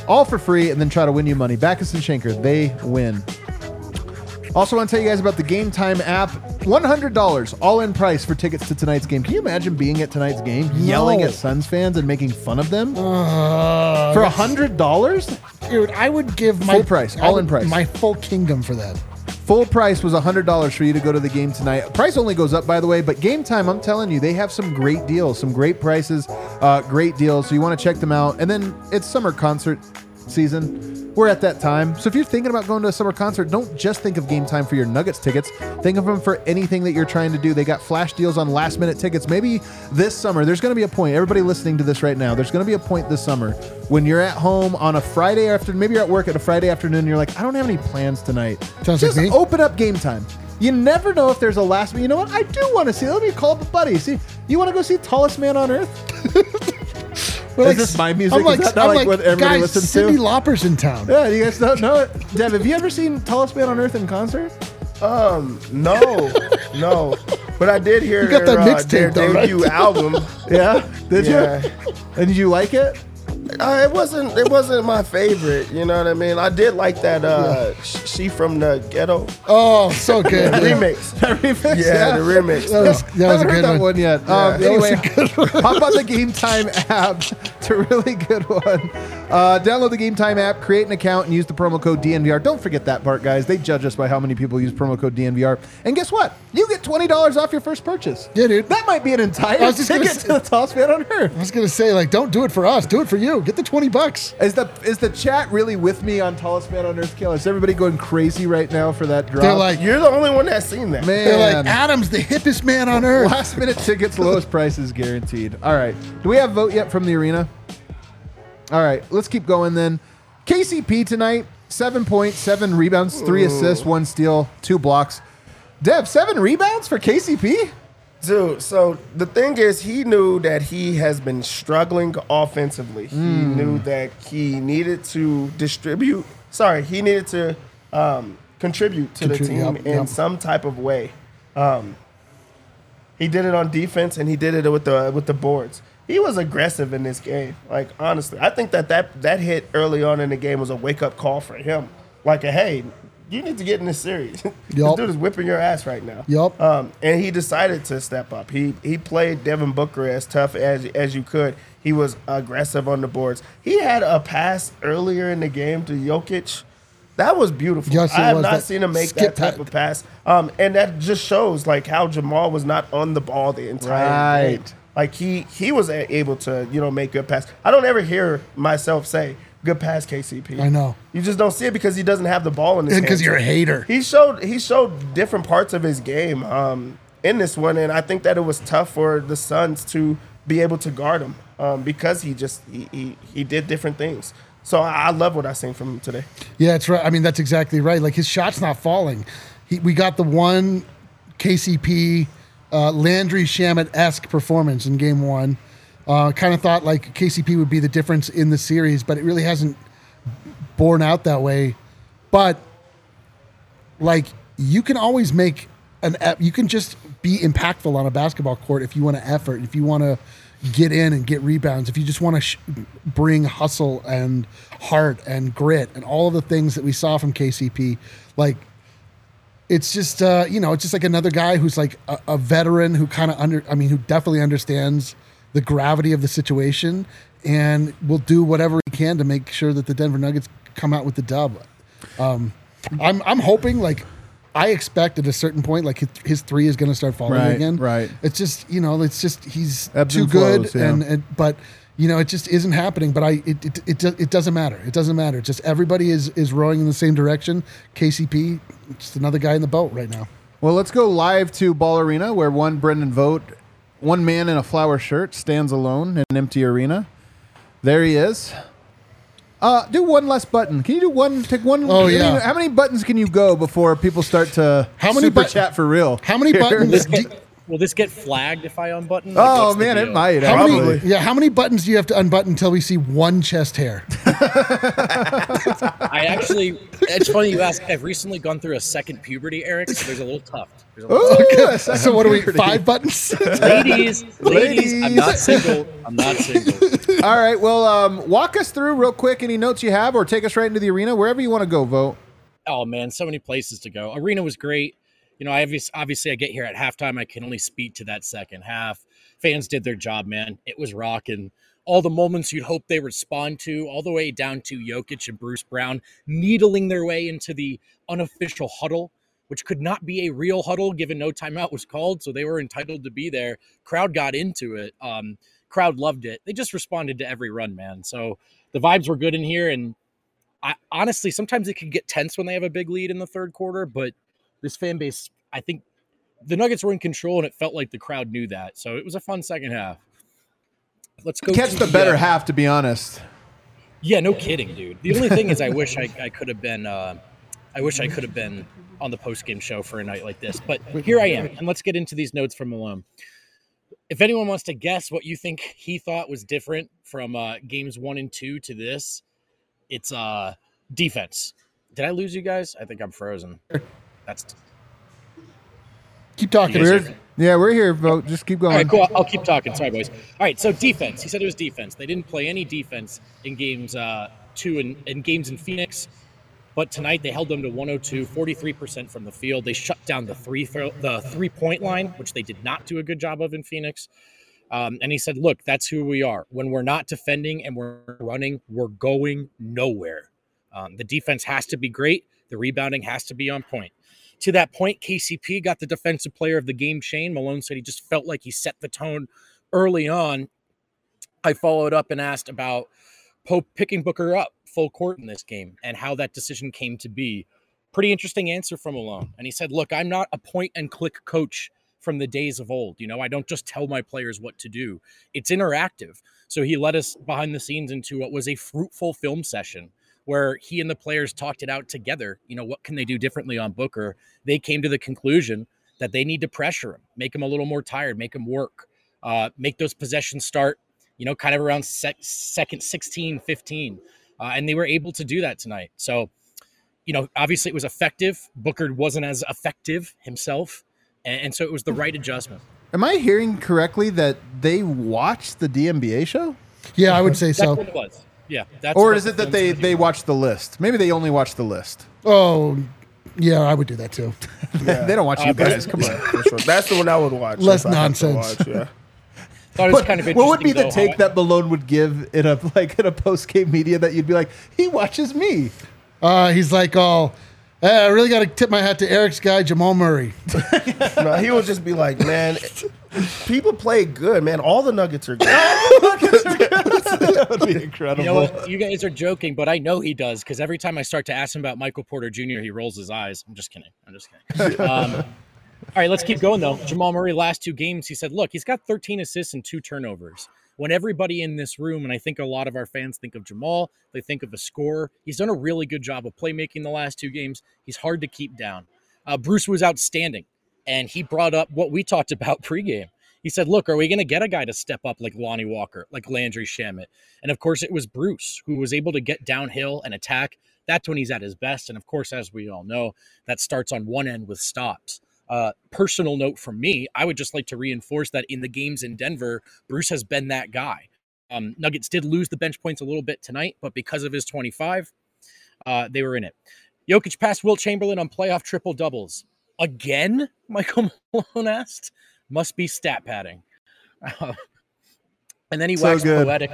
S1: all for free and then try to win you money. Bachus and Schanker, they win. Also, want to tell you guys about the Game Time app. $100 all in price for tickets to tonight's game. Can you imagine being at tonight's game, yelling at Suns fans and making fun of them?
S2: Uh,
S1: for $100?
S2: dude, I would give my
S1: Full price,
S2: I
S1: all in
S2: would-
S1: price.
S2: my full kingdom for that.
S1: Full price was $100 for you to go to the game tonight. Price only goes up, by the way, but game time, I'm telling you, they have some great deals, some great prices, uh, great deals. So you want to check them out. And then it's summer concert season. We're at that time. So if you're thinking about going to a summer concert, don't just think of game time for your Nuggets tickets. Think of them for anything that you're trying to do. They got flash deals on last minute tickets. Maybe this summer, there's going to be a point. Everybody listening to this right now, there's going to be a point this summer when you're at home on a Friday afternoon. Maybe you're at work at a Friday afternoon and you're like, I don't have any plans tonight.
S2: Sounds like
S1: just
S2: me.
S1: open up game time. You never know if there's a last minute. You know what? I do want to see. Let me call up a buddy. See, you want to go see Tallest Man on Earth? <laughs>
S2: But
S1: Is this my music?
S2: I'm like,
S1: Is that not
S2: I'm
S1: like what everybody
S2: guys,
S1: listens to?
S2: Cyndi Lauper's in town.
S1: Yeah, you guys don't know it. Dev, have you ever seen Tallest Man on Earth in concert?
S3: Um, no, <laughs> no. But I did hear
S2: You got
S3: their,
S2: that
S3: uh,
S2: mixtape
S3: their
S2: though, right?
S3: debut album. <laughs>
S1: Yeah, did
S3: Yeah.
S1: you? And did you like it?
S3: Uh, it wasn't. It wasn't my favorite. You know what I mean? I did like that. Uh, sh- she from the ghetto
S2: Oh, so <laughs> good. dude.
S3: remix. <laughs>
S1: That remix?
S3: Yeah, the remix.
S2: That was, that was a
S1: haven't heard
S2: good
S1: that
S2: one.
S1: one, yet.
S3: Yeah.
S1: Um,
S3: That
S2: was
S1: anyway,
S2: a <laughs>
S1: hop on the Game Time app. It's a really good one. Uh, download the Game Time app, create an account, and use the promo code DNVR. Don't forget that part, guys. They judge us by how many people use promo code DNVR. And guess what? You get twenty dollars off your first purchase.
S2: Yeah, dude.
S1: That might be an entire
S2: I was just
S1: ticket
S2: say-
S1: to the Tallest Man on Earth.
S2: I was gonna say, like, don't do it for us. Do it for you. Get the twenty bucks.
S1: Is the is the chat really with me on Tallest Man on Earth? Kill? Is everybody going crazy right now for that drop?
S2: They're like,
S3: You're the only one that's seen that.
S1: man.
S2: they're like, Adam's the hippest man on earth.
S1: Last minute tickets, lowest prices guaranteed. All right. Do we have Vogt yet from the arena? All right. Let's keep going then. KCP tonight, seven points, seven rebounds, three assists, one steal, two blocks. Dev, seven rebounds for KCP?
S3: Dude, so the thing is, he knew that he has been struggling offensively. He knew that he needed to distribute. Sorry, he needed to um, contribute to the team
S2: yep,
S3: in
S2: yep.
S3: some type of way. Um, he did it on defense, and he did it with the with the boards. He was aggressive in this game. Like honestly, I think that that, that hit early on in the game was a wake up call for him. Like hey, you need to get in this series. <laughs> this dude is whipping your ass right now.
S2: Yup.
S3: Um, and he decided to step up. He he played Devin Booker as tough as as you could. He was aggressive on the boards. He had a pass earlier in the game to Jokic. That was beautiful.
S2: Yes,
S3: I have
S2: was.
S3: not
S2: That
S3: seen him make that type
S2: pa-
S3: of pass. Um, and that just shows like how Jamal was not on the ball the entire game.
S1: Right.
S3: Like he he was able to you know make good pass. I don't ever hear myself say good pass KCP.
S2: I know.
S3: You just don't see it because he doesn't have the ball in his
S2: And because you're a hater.
S3: He showed he showed different parts of his game um, in this one, and I think that it was tough for the Suns to be able to guard him um, because he just he, he he did different things. So I, I love what I seen from him today.
S2: Yeah, that's right. I mean, that's exactly right. Like his shot's not falling. He, we got the one KCP uh, Landry Shamet esque performance in game one. Uh, kind of thought like KCP would be the difference in the series, but it really hasn't borne out that way. But like you can always make an you can just be impactful on a basketball court if you want to effort, if you want to get in and get rebounds, if you just want to sh- bring hustle and heart and grit and all of the things that we saw from KCP, like it's just uh, you know it's just like another guy who's like a, a veteran who kind of under I mean who definitely understands the gravity of the situation and will do whatever he can to make sure that the Denver Nuggets come out with the dub. Um, I'm I'm hoping like I expect at a certain point like his, his three is going to start falling
S1: Right,
S2: again.
S1: right.
S2: It's just you know it's just he's
S1: Ebbs
S2: too
S1: and
S2: good
S1: flows, yeah.
S2: and, and but you know it just isn't happening. But I it it, it, it doesn't matter. It doesn't matter. Just everybody is is rowing in the same direction. KCP just another guy in the boat right now.
S1: Well, let's go live to Ball Arena, where one Brendan Vogt, one man in a flower shirt, stands alone in an empty arena. There he is. Uh, do one less button. Can you do one? Take one.
S2: Oh, yeah.
S1: how many buttons can you go before people start to
S2: How many
S1: super
S2: but-
S1: chat for real?
S2: How many <laughs> buttons? Do,
S4: will this get flagged if I unbutton? Like,
S1: Oh
S4: what's the
S1: man, it might.
S2: how
S1: Probably.
S2: many? Yeah, how many buttons do you have to unbutton until we see one chest hair? <laughs>
S4: I actually, it's funny you ask. I've recently gone through a second puberty, Eric. So there's a little tuft. There's a little
S1: Ooh, a second
S2: so what are we? Five buttons? <laughs>
S4: ladies, ladies, I'm not single. I'm not single. <laughs>
S1: All right. Well, um, walk us through real quick any notes you have, or take us right into the arena, wherever you want to go. Vogt.
S4: Oh man, so many places to go. Arena was great. You know, I obviously, obviously I get here at halftime. I can only speak to that second half. Fans did their job, man. It was rocking. All the moments you'd hope they respond to, all the way down to Jokic and Bruce Brown needling their way into the unofficial huddle, which could not be a real huddle given no timeout was called. So they were entitled to be there. Crowd got into it. Um, crowd loved it. They just responded to every run, man. So the vibes were good in here. And I honestly sometimes it can get tense when they have a big lead in the third quarter, but this fan base, I think the Nuggets were in control and it felt like the crowd knew that. So it was a fun second half. Let's go
S1: Catch
S4: to
S1: the better
S4: uh,
S1: half, to be honest.
S4: Yeah, no kidding, dude. The only thing is I wish I, I could have been uh, I wish I could have been on the post game show for a night like this. But here I am, and let's get into these notes from Malone. If anyone wants to guess what you think he thought was different from uh, games one and two to this, it's uh, defense. Did I lose you guys? I think I'm frozen. That's
S2: Keep talking.
S1: We're, yeah, we're here. Vogt. Just keep going.
S4: right. Cool. I'll keep talking. Sorry, boys. All right. So defense. He said it was defense. They didn't play any defense in games uh, two and in games in Phoenix, but tonight they held them to 102, 43 percent from the field. They shut down the three throw, the three point line, which they did not do a good job of in Phoenix. Um, and he said, "Look, that's who we are. When we're not defending and we're running, we're going nowhere. Um, the defense has to be great. The rebounding has to be on point." To that point, KCP got the defensive player of the game. Shane Malone said he just felt like he set the tone early on. I followed up and asked about Pope picking Booker up full court in this game and how that decision came to be. Pretty interesting answer from Malone. And he said, Look, I'm not a point and click coach from the days of old. You know, I don't just tell my players what to do, it's interactive. So he led us behind the scenes into what was a fruitful film session where he and the players talked it out together. You know, what can they do differently on Booker? They came to the conclusion that they need to pressure him, make him a little more tired, make him work, uh, make those possessions start, you know, kind of around sec- second 16, 15. Uh, and they were able to do that tonight. So, you know, obviously it was effective. Booker wasn't as effective himself. And, and so it was the right adjustment.
S1: Am I hearing correctly that they watched the DMBA show,
S2: Yeah, I would say
S4: That's
S2: so.
S4: What it was. Yeah. That's
S1: or is it that they
S4: studio
S1: they
S4: was.
S1: watched the list? Maybe they only watch the list.
S2: Oh, yeah, I would do that too. <laughs>
S1: they don't watch you guys. Come on. <laughs>
S3: For sure. That's the one I would watch.
S2: Less
S3: if I had to
S2: nonsense.
S3: Watch, yeah. <laughs>
S4: Thought it was
S1: What,
S4: kind of
S1: what would be
S4: interesting,
S1: the
S4: though, how
S1: take
S4: I-
S1: that Malone would give in a like in a post game media that you'd be like, he watches me.
S2: Uh, he's like, oh, eh, I really got to tip my hat to Eric's guy, Jamal Murray.
S3: No, he would just be like, man, people play good, man. All the Nuggets are good. <laughs>
S1: that would be incredible.
S4: You know what? You guys are joking, but I know he does because every time I start to ask him about Michael Porter Jr., he rolls his eyes. I'm just kidding. I'm just kidding. Um, all right, let's keep going though. Jamal Murray, last two games, he said, look, he's got 13 assists and two turnovers. When everybody in this room, and I think a lot of our fans think of Jamal, they think of a scorer. He's done a really good job of playmaking the last two games. He's hard to keep down. Uh, Bruce was outstanding, and he brought up what we talked about <laughs> pregame. He said, Look, are we going to get a guy to step up like Lonnie Walker, like Landry Shamet? And of course, it was Bruce who was able to get downhill and attack That's when he's at his best. And of course, as we all know, that starts on one end with stops. Uh, personal note from me, I would just like to reinforce that in the games in Denver, Bruce has been that guy. Um, Nuggets did lose the bench points a little bit tonight, but because of his 25, uh, they were in it. Jokic passed Wilt Chamberlain on playoff triple doubles. Again? <laughs> Michael Malone asked. Must be stat padding. Uh, <laughs> and then he
S1: So
S4: waxed
S1: good.
S4: poetic.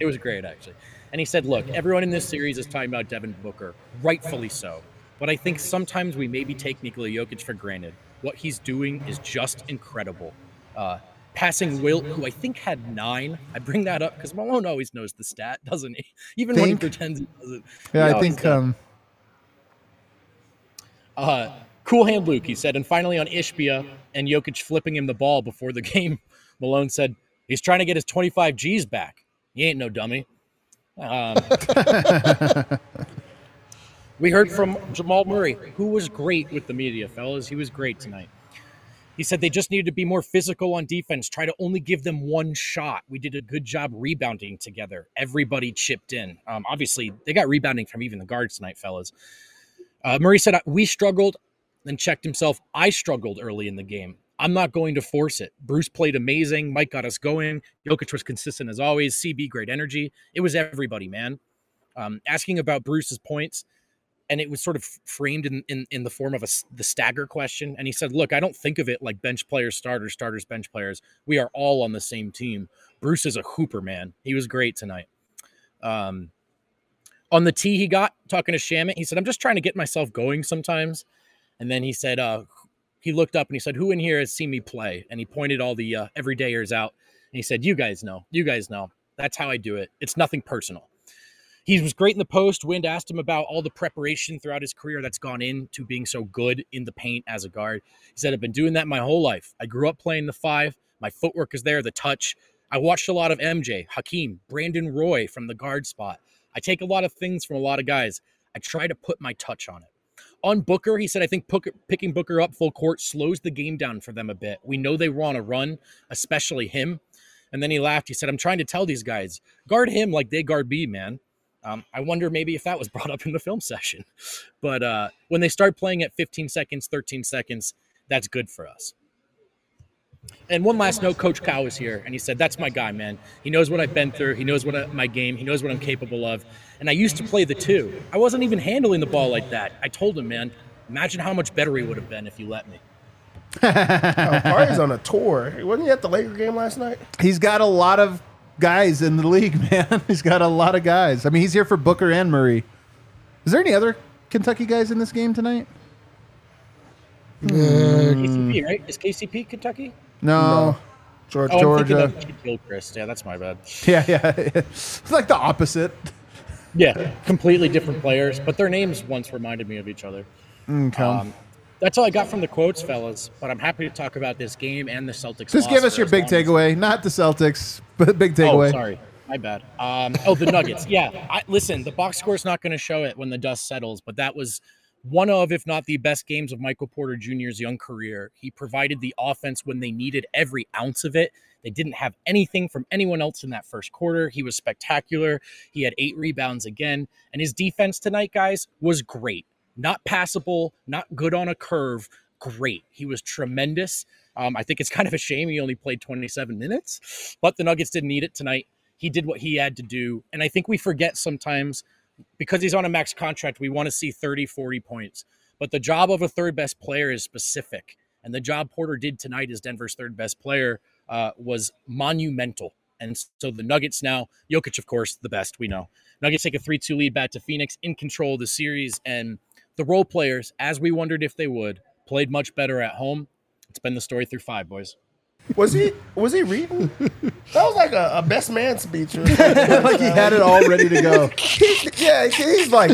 S4: It was great, actually. And he said, Look, everyone in this series is talking about Devin Booker, rightfully so. But I think sometimes we maybe take Nikola Jokic for granted. What he's doing is just incredible. Uh, passing Wilt, who I think had nine. I bring that up because Malone always knows the stat, doesn't he? <laughs> Even when he pretends he doesn't.
S1: Yeah, I think um,
S4: Uh, cool hand Luke, he said. And finally on Ishbia and Jokic flipping him the ball before the <laughs> game, Malone said, he's trying to get his 25 G's back. He ain't no dummy. Um, <laughs> we heard from Jamal Murray, who was great with the media, fellas. He was great tonight. He said they just needed to be more physical on defense, try to only give them one shot. We did a good job rebounding together. Everybody chipped in. Um, obviously, they got rebounding from even the guards tonight, fellas. Uh, Murray said, We struggled, then checked himself. I struggled early in the game. I'm not going to force it. Bruce played amazing. Mike got us going. Jokic was consistent as always. CB, great energy. It was everybody, man. Um, asking about Bruce's points, and it was sort of framed in, in, in the form of a, the stagger question. And he said, Look, I don't think of it like bench players, starters, starters, bench players. We are all on the same team. Bruce is a hooper, man. He was great tonight. Um, on the tee he got talking to Shamet, he said, I'm just trying to get myself going sometimes. And then he said, uh, he looked up and he said, Who in here has seen me play? And he pointed all the uh, everydayers out. And he said, You guys know. You guys know. That's how I do it. It's nothing personal. He was great in the post. Wind asked him about all the preparation throughout his career that's gone into being so good in the paint as a guard. He said, I've been doing that my whole life. I grew up playing the five. My footwork is there, the touch. I watched a lot of MJ, Hakeem, Brandon Roy from the guard spot. I take a lot of things from a lot of guys. I try to put my touch on it. On Booker, he said, I think Booker, picking Booker up full court slows the game down for them a bit. We know they were on a run, especially him. And then he laughed. He said, I'm trying to tell these guys, guard him like they guard me, man. Um, I wonder maybe if that was <laughs> brought up in the film session. But uh, when they start playing at 15 seconds, 13 seconds, that's good for us. And one last note, Coach Cal is here, and he said, "That's my guy, man. He knows what I've been through. He knows what I, my game. He knows what I'm capable of. And I used to play the two. I wasn't even handling the ball like that. I told him, man, imagine how much better he would have been if you let me.
S3: Oh, Party's on a tour. Wasn't he at the Laker game last night?
S1: he's got a lot of guys in the league, <laughs> man. He's got a lot of guys. I mean, he's here for Booker and Murray. Is there any other Kentucky guys in this game tonight?
S4: Uh, KCP, right? Is KCP Kentucky?
S1: No.
S3: George.
S4: Oh,
S1: Georgia.
S4: Gilchrist. Yeah, that's my bad. <laughs>
S1: Yeah, yeah. it's like the opposite.
S4: Yeah, completely different players, but their names once reminded me of each other.
S1: Okay.
S4: Um, that's all I got from the quotes, fellas. But I'm happy to talk about this game and the Celtics.
S1: Just give us your big
S4: long as-
S1: takeaway, not the Celtics, but big
S4: Oh,
S1: takeaway.
S4: sorry. My bad. Um, oh, the Nuggets. Yeah. I, listen, the box score is not going to show it when the dust settles, but that was one of, if not the best games of Michael Porter Jr.'s young career. He provided the offense when they needed every ounce of it. They didn't have anything from anyone else in that first quarter. He was spectacular. He had eight rebounds again. And his defense tonight, guys, was great. Not passable, not good on a curve. Great. He was tremendous. Um, I think it's <laughs> kind of a shame he only played 27 minutes, but the Nuggets didn't need it tonight. He did what he had to do. And I think we forget sometimes because he's on a max contract, we want to see 30, 40 points. But the job of a third best player is specific. And the job Porter did tonight as Denver's third best player uh, was monumental. And so the Nuggets now, Jokic, of course, the best, we know. Nuggets take a 3 2 lead back to Phoenix in control of the series. And the role players, as we wondered if they would, played much better at home. It's been the story through five, boys.
S3: Was he? Was he reading? That was like a, a best man speech. or <laughs> something.
S1: like he had it all ready to go. <laughs>
S3: yeah, he's like,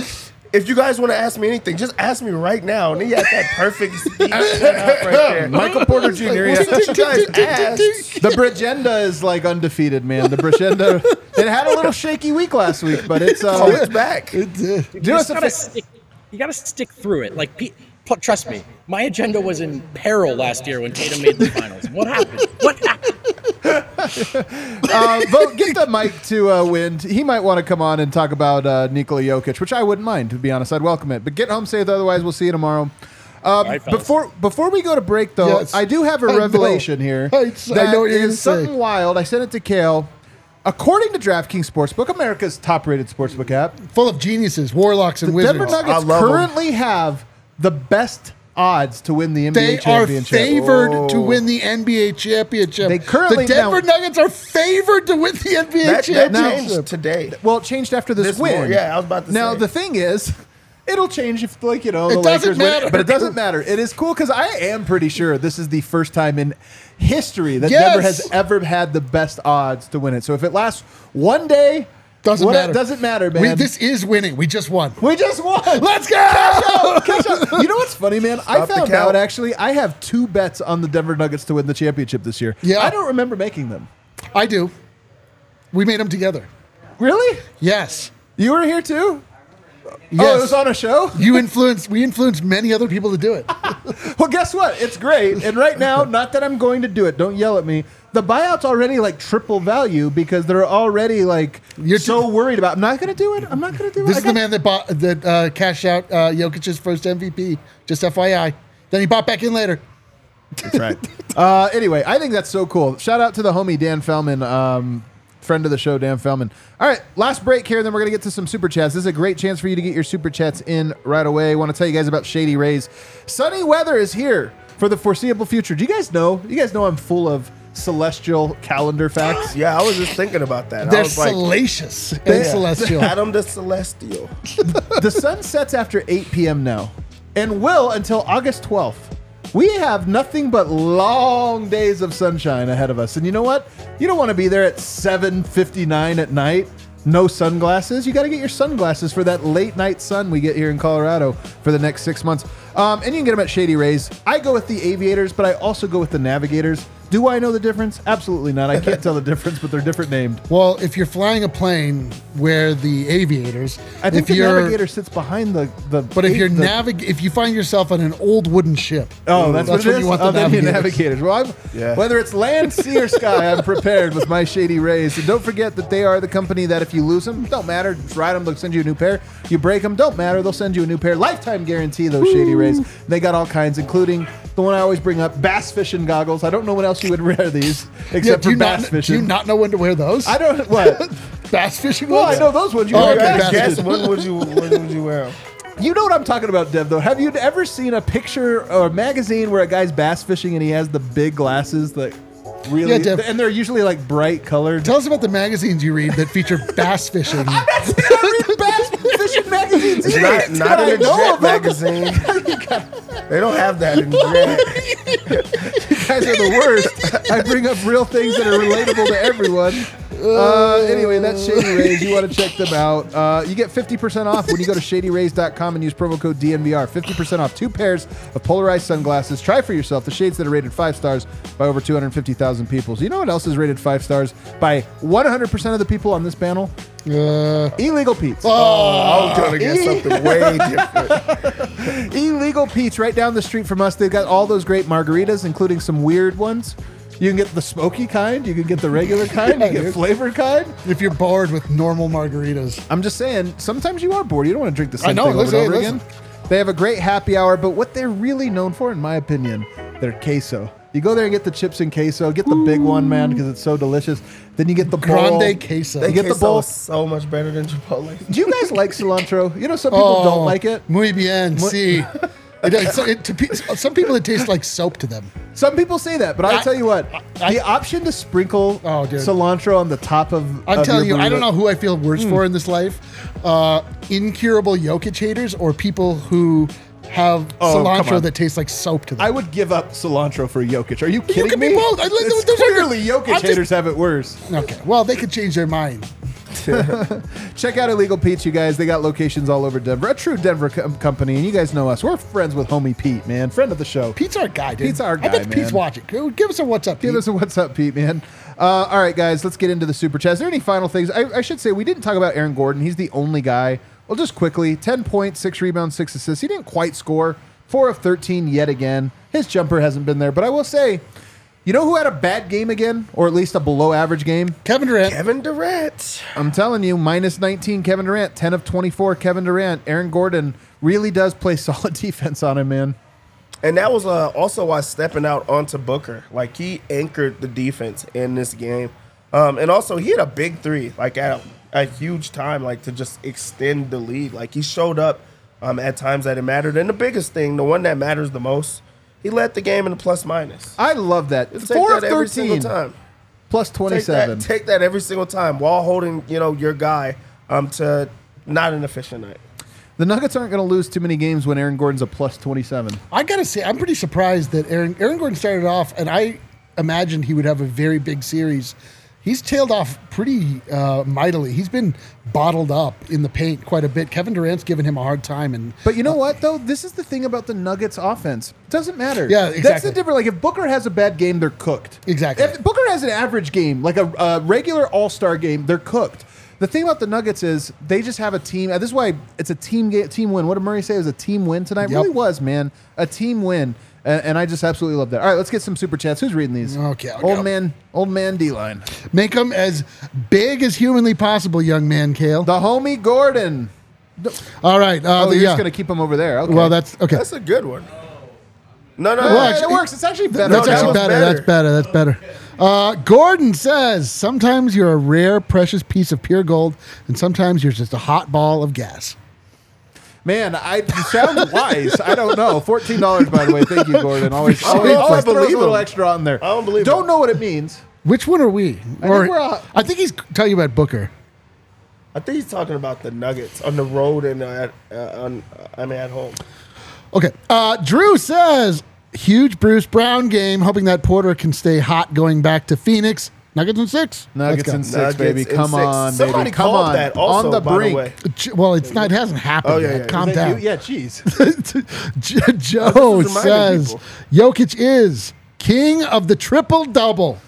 S3: if you guys want to ask me anything, just ask me right now. And he had that perfect speech <laughs> right there.
S1: Michael Porter Jr.
S3: Like,
S1: yeah.
S3: what you guys asked?
S1: The Brigenda is like undefeated, man. The Brigenda. it had a little shaky week last week, but it's uh,
S3: Oh, it's back.
S1: Do
S4: You
S1: us a
S4: gotta
S1: fa-
S4: stick. You gotta stick through it. Like, pe- pl- trust me, my agenda was in peril last year when Tatum made the finals. What happened? What happened? <laughs>
S1: uh, Vogt, get the mic to uh, Wind. He might want to come on and talk about uh, Nikola Jokic, which I wouldn't mind, to be honest. I'd welcome it. But get home safe. Otherwise, we'll see you tomorrow. Um,
S4: right,
S1: before before we go to break, though,
S2: Yes.
S1: I do have a <laughs>
S2: I know.
S1: revelation here.
S2: I- I know what you're gonna say.
S1: something wild. I sent it to Kale. According to DraftKings Sportsbook, America's top-rated sportsbook app,
S2: Full of geniuses, warlocks, and
S1: the
S2: wizards.
S1: Denver
S3: I
S1: Nuggets
S3: love 'em.
S1: currently have the best odds to win the NBA championship.
S2: They are
S1: championship.
S2: favored to
S3: Oh.
S2: win the NBA championship.
S1: They currently-
S2: the Denver
S1: now-
S2: Nuggets are favored to win the NBA
S3: That, that
S2: championship.
S3: changed today.
S1: Well, it changed after this,
S3: This
S1: win.
S3: morning, yeah, I was about to
S1: now
S3: say.
S1: the thing is, it'll change if like you know
S2: It
S1: the
S2: doesn't
S1: Lakers win, but it doesn't matter. It is cool because I am pretty sure this is the first time in history that
S2: Yes.
S1: Denver has ever had the best odds to win it. So if it lasts one day,
S2: Doesn't
S1: what-
S2: matter.
S1: Doesn't matter, man.
S2: We, this is winning. We just won.
S1: We just won.
S2: Let's go!
S1: Catch up. You know what's funny, man? I
S3: Stop the
S1: found out actually I have two bets on the Denver Nuggets to win the championship this year.
S2: Yeah.
S1: I don't remember making them.
S2: I do. We made them together.
S1: Really?
S2: Yes.
S1: You were here too?
S2: Yes.
S1: Oh, it was on a show?
S2: you influenced. We influenced many other people to do it. <laughs>
S1: Well, guess what? It's great. And right now, not that I'm going to do it. Don't yell at me. The buyout's already like triple value because they're already like
S2: You're
S1: so worried about. I'm not going to do it. I'm not going to do it.
S2: This
S1: it.
S2: is
S1: I
S2: the man that bought that uh, cashed out uh, Jokic's first MVP. Just FYI. Then he bought back in later.
S1: That's right. <laughs> uh, anyway, I think that's so cool. Shout out to the homie Dan Fellman, um, friend of the show, Dan Fellman. All right, last break here, then we're going to get to some super chats. This is a great chance for you to get your super chats in right away. I want to tell you guys about Shady Rays. Sunny weather is here for the foreseeable future. Do you guys know? You guys know I'm full of celestial calendar facts. <gasps>
S3: Yeah, I was just thinking about that. I
S2: They're
S3: was like,
S2: salacious <laughs> and
S1: They-
S2: celestial. <laughs>
S3: Adam the Celestial.
S1: the sun sets after 8 p.m. now and will until August 12th. We have nothing but long days of sunshine ahead of us. And you know what? You don't want to be there at 7:59 at night. No sunglasses. You got to get your sunglasses for that late night sun we get here in Colorado for the next six months. Um, and you can get them at Shady Rays. I go with the Aviators, but I also go with the Navigators. Do I know the difference? Absolutely not. I can't tell the <laughs> difference, but they're different named.
S2: Well, if you're flying a plane where the aviators,
S1: I think
S2: if
S1: the
S2: you're,
S1: Navigator sits behind the the.
S2: but if you're
S1: the,
S2: navig, if you find yourself on an old wooden ship,
S1: Oh, that's,
S2: that's
S1: what it
S2: you want
S1: oh,
S2: the navigators.
S1: navigators. Well, I'm,
S3: Yeah.
S1: whether it's land, sea, or sky, I'm <laughs> prepared with my Shady Rays. And don't forget that they are the company that if you lose them, don't matter. Just ride them, they'll send you a new pair. You break them, don't matter. They'll send you a new pair. Lifetime guarantee. Those Shady Rays. They got all kinds, including the one I always bring up: bass fishing goggles. I don't know when else you would <laughs> wear these except
S2: do
S1: for
S2: you
S1: bass
S2: not,
S1: fishing.
S2: Do you not know when to wear those?
S1: I don't. What? <laughs>
S2: Bass fishing
S1: well, I know those ones. You
S2: Oh,
S1: wear
S2: okay,
S1: bass
S2: bass
S1: fishing.
S3: Guess when would you when would you wear 'em? <laughs>
S1: You know what I'm talking about, Dev, though. Have you ever seen a picture or a magazine where a guy's bass fishing and he has the big glasses that really
S2: Yeah, Dev.
S1: and they're usually like bright colored?
S2: Tell us about the magazines you read that feature bass fishing.
S1: I read bass fishing
S3: It's
S1: either,
S3: not, not in the Jet magazine. <laughs> they don't have that in Jet. <laughs>
S1: You guys are the worst. I bring up real things that are relatable to everyone. Uh, anyway, that's Shady Rays. You want to check them out. Uh, you get 50% off when you go to shadyrays.com and use promo code DNVR. 50% off two pairs of polarized sunglasses. Try for yourself the shades that are rated five stars by over 250,000 people. So, you know what else is rated five stars by 100% of the people on this panel?
S2: Uh,
S1: Illegal Pete's.
S3: Oh, I was gonna get something way different. <laughs>
S1: Illegal Pete's right down the street from us. They've got all those great margaritas, including some weird ones. You can get the smoky kind. You can get the regular <laughs> kind. You
S2: Yeah,
S1: get
S2: dude.
S1: flavored kind.
S2: if you're bored with normal margaritas,
S1: I'm just saying, sometimes you are bored. You don't want to drink the same
S2: know,
S1: thing over
S2: listen,
S1: and over
S2: listen.
S1: again. They have a great happy hour, but what they're really known for, in my opinion, their queso. You go there and get the chips and queso. Get the big one, man, because it's so delicious. Then you get the bowl.
S2: grande queso.
S3: They
S1: get the bowl.
S3: is so much better than Chipotle.
S1: Do you guys like cilantro? You know, some people don't like it.
S2: Oh, Muy bien, sí. <laughs> It, it, it, to, pe- some people, it tastes like soap to them.
S1: Some people say that, but I'll
S2: I-
S1: tell you what:
S2: I-
S1: the option to sprinkle
S2: Oh, dude.
S1: cilantro on the top of
S2: I'm
S1: of
S2: telling you,
S1: your
S2: I don't
S1: burrito-
S2: know who I feel worse for in this life: uh, incurable Jokic haters or people who have
S1: Oh,
S2: cilantro that tastes like soap to them.
S1: I would give up cilantro for Jokic. Are you kidding
S2: can
S1: me?
S2: be both. I
S1: It's
S2: those are-
S1: clearly Jokic
S2: just-
S1: haters have it worse.
S2: okay, well, they could change their mind. <laughs>
S1: Check out Illegal Pete's, you guys. They got locations all over Denver. A true Denver com- company, and you guys know us. We're friends with homie Pete, man, friend of the show.
S2: Pete's our guy, dude.
S1: Pete's our guy.
S2: I bet Pete's watching. Give us a what's up, Pete.
S1: Give us a what's up, Pete, man. Uh, all right, guys, let's get into the super chat. Is there any final things? I, I should say we didn't talk about Aaron Gordon. He's the only guy. Well, just quickly 10 points, six rebounds, six assists. He didn't quite score. Four of 13 yet again. His jumper hasn't been there, but I will say You know who had a bad game again, or at least a below average game?
S2: Kevin Durant.
S3: Kevin Durant.
S1: I'm telling you, minus 19 Kevin Durant, 10 of 24 Kevin Durant. Aaron Gordon really does play <laughs> solid defense on him, man.
S3: And that was uh, also why stepping out onto Booker. Like he anchored the defense in this game. Um, and also he had a big three, like at a, a huge time, like to just extend the lead. Like he showed up um, at times that it mattered. And the biggest thing, the one that matters the most, he led the game in the plus minus.
S1: I love that.
S3: Take
S1: Four of
S3: that every
S1: 13
S3: single time.
S1: plus
S3: Take
S1: 27.
S3: that, take that every single time while holding, you know, your guy um, to not an efficient night.
S1: the Nuggets aren't going to lose too many games when Aaron Gordon's a plus 27.
S2: I gotta say, I'm pretty surprised that Aaron Aaron Gordon started off, and I imagined he would have a very big series. He's tailed off pretty uh, mightily. He's been bottled up in the paint quite a bit. Kevin Durant's given him a hard time, and
S1: But you know what, though? This is the thing about the Nuggets offense. It doesn't matter.
S2: Yeah,
S1: That's the difference. Like, if Booker has a bad game, they're cooked.
S2: Exactly.
S1: If Booker has an average game, like a, a regular all star game, they're cooked. The thing about the Nuggets is they just have a team. uh, This is why it's a team ga- team win. What did Murray say? It was a team win tonight. It
S2: Yep.
S1: really was, man. A team win. And, and I just absolutely love that. All right, let's get some super chats. Who's reading these?
S2: Okay, I'll
S1: old
S2: go.
S1: man, old man D line.
S2: make them as big as humanly possible, young man, Kale.
S1: The homie Gordon.
S2: All right. Uh,
S1: Oh,
S2: the-
S1: you're
S2: yeah.
S1: just gonna keep him over there. Okay.
S2: Well, that's okay.
S3: That's a good one. No, no,
S1: Yeah,
S3: no.
S2: Well,
S1: it works. It's actually better.
S2: That's
S3: that
S2: actually
S3: was
S2: better.
S3: better.
S2: That's better. That's better. Uh, Gordon says sometimes you're a rare, precious piece of pure gold, and sometimes you're just a hot ball of gas.
S1: Man, I you sound wise. I don't know. Fourteen dollars, by the way. Thank you, Gordon. Always,
S3: I don't
S1: always,
S3: know if I
S1: always throws
S3: believe
S1: a little
S3: him.
S1: extra on there.
S3: I don't believe
S1: Don't
S3: him.
S1: know what it means.
S2: Which one are we?
S1: I think we're, uh,
S2: I think he's telling you about Booker.
S3: I think he's talking about the Nuggets on the road and uh, at, uh, on, uh, I mean at home.
S2: Okay. Uh, Drew says huge Bruce Brown game, hoping that Porter can stay hot going back to Phoenix. Nuggets in six.
S1: Nuggets
S2: Let's
S1: in six,
S3: Nuggets
S1: baby.
S3: in
S1: Come
S3: six.
S1: on,
S3: Somebody
S1: baby. Come
S3: called
S1: on.
S3: that also,
S1: on the
S3: by the
S1: brink.
S3: way.
S2: J- Well, it's not. It hasn't happened
S3: Oh, yeah,
S2: yet.
S3: yeah.
S2: Calm
S1: Is that
S2: down.
S1: you? Yeah, jeez. <laughs>
S2: J- Joe
S3: reminding
S2: says Jokic is king of the triple double.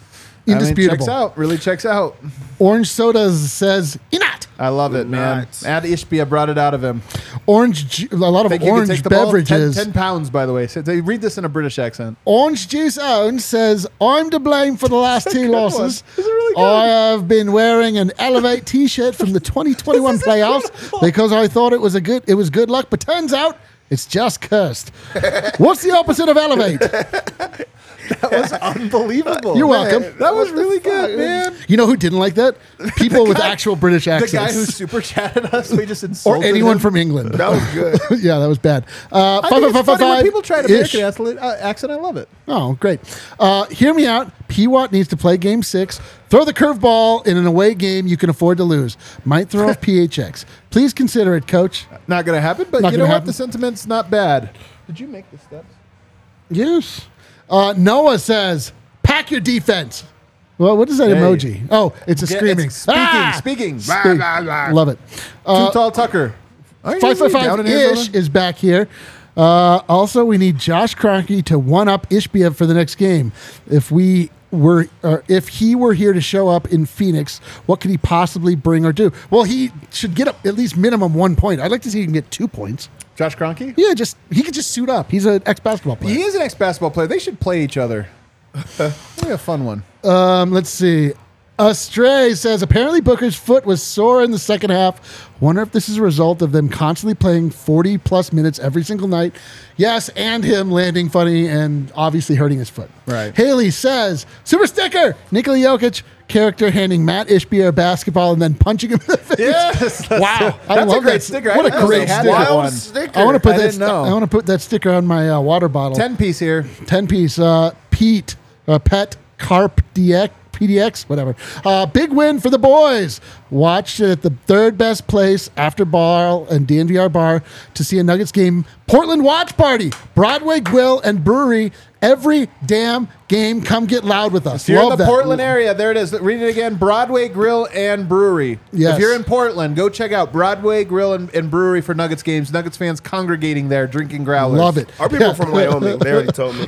S1: I mean,
S2: Indisputable.
S1: checks out. Really checks out.
S2: Orange Soda says Inat.
S1: I love it, man.
S3: Nuts.
S1: Ad Ishbia brought it out of him.
S2: Orange, ju- a lot of
S1: Think you can
S2: orange
S1: take the ball?
S2: beverages.
S1: 10, 10 pounds, by the way. So they read this in a British accent.
S2: Orange Juice Own says, I'm to blame for the last <laughs> two losses.
S1: This is really good.
S2: I have been wearing an Elevate t-shirt from the <laughs> 2021 playoffs because I thought it was a good it was good luck, but turns out it's just cursed. <laughs> What's the opposite of Elevate?
S1: That was <laughs> unbelievable.
S2: You're
S1: Man,
S2: welcome.
S1: That was really good, man.
S2: You know who didn't like that? <laughs> People with actual British accents.
S1: The
S2: accents.
S1: guy who super chatted us, we just insulted. <laughs>
S2: or
S1: insulted
S2: anyone
S1: him.
S2: from England.
S3: That was good.
S2: yeah, that was bad. Uh,
S1: I think it's funny when people try to. American athlete- uh, accent. I love it.
S2: Oh, great. Uh, hear me out. P Watt needs to play game six. Throw the curveball in an away game you can afford to lose. Might throw off PHX. Please consider it, coach.
S1: Not going to happen, but
S2: Not
S1: you
S2: gonna
S1: know what?
S2: happen.
S1: The sentiment's not bad. Did you make the steps?
S2: Yes. Uh, Noah says, pack your defense. Well, what is that
S1: Hey.
S2: emoji? Oh, it's a
S1: Yeah,
S2: screaming.
S1: it's speaking,
S2: Ah!
S1: speaking.
S2: Speak. Love it.
S1: Too tall Tucker.
S2: Five five five ish is back here. Uh, also, we need Josh Kroenke to one up Ishbia for the next game. If we were, or if he were here to show up in Phoenix, what could he possibly bring or do? Well, he should get up at least minimum one point. I'd like to see him get two points.
S1: Josh Kroenke?
S2: Yeah, just he could just suit up. He's an ex basketball player.
S1: He is an ex basketball player. They should play each other. <laughs> Be a fun one.
S2: Um, let's see. Astray says apparently Booker's foot was sore in the second half. Wonder if this is a result of them constantly playing 40 plus minutes every single night. Yes, and him landing funny and obviously hurting his foot.
S1: Right.
S2: Haley says super sticker Nikola Jokic character handing Mat Ishbia a basketball and then punching him in the face.
S1: Yes, that's
S2: wow,
S1: a- that's a great sticker.
S2: What a great sticker!
S3: Wild
S1: one.
S3: sticker.
S2: I want to put
S1: I
S2: that.
S1: didn't know.
S2: I want to put that sticker on my uh, water bottle.
S1: 10 piece here.
S2: 10 piece. Uh, Pete, uh, Pet, Carp, DX, PDX, whatever. Uh, big win for the boys. Watched it at the third best place after Bar and DNVR Bar to see a Nuggets game. Portland Watch Party, Broadway Grill and Brewery. Every damn game, come get loud with us.
S1: If you're
S2: Love
S1: in the
S2: that.
S1: Portland area, there it is. Read it again. Broadway Grill and Brewery.
S2: Yes.
S1: If you're in Portland, go check out Broadway Grill and, and Brewery for Nuggets games. Nuggets fans congregating there, drinking growlers.
S2: Love it.
S3: Our people from <laughs> Wyoming, they already told me.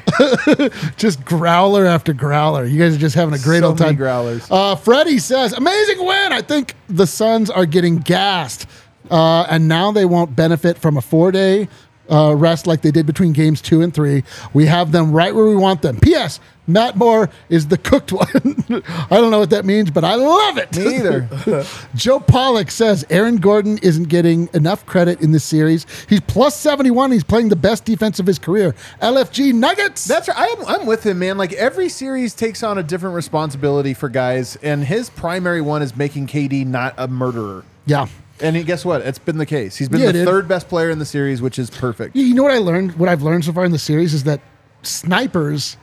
S3: <laughs>
S2: just growler after growler. You guys are just having a great
S1: So
S2: old
S1: many
S2: time.
S1: growlers.
S2: Uh, Freddie says, amazing win. I think the Suns are getting gassed. Uh, and now they won't benefit from a four day uh, rest like they did between games two and three. We have them right where we want them. P.S. Matt Moore is the cooked <laughs> one. I don't know what that means, but I love it.
S1: Me either. <laughs>
S2: Joe Pollock says Aaron Gordon isn't getting enough credit in this series. He's plus 71. He's playing the best defense of his career. LFG Nuggets.
S1: That's right. I'm, I'm with him, man. Like every series takes on a different responsibility for guys, and his primary one is making KD not a murderer.
S2: yeah.
S1: And he, guess what? It's been the case. He's been
S2: Yeah,
S1: the
S2: dude.
S1: third best player in the series, which is perfect.
S2: You- You know what I learned? What I've learned so far in the series is that snipers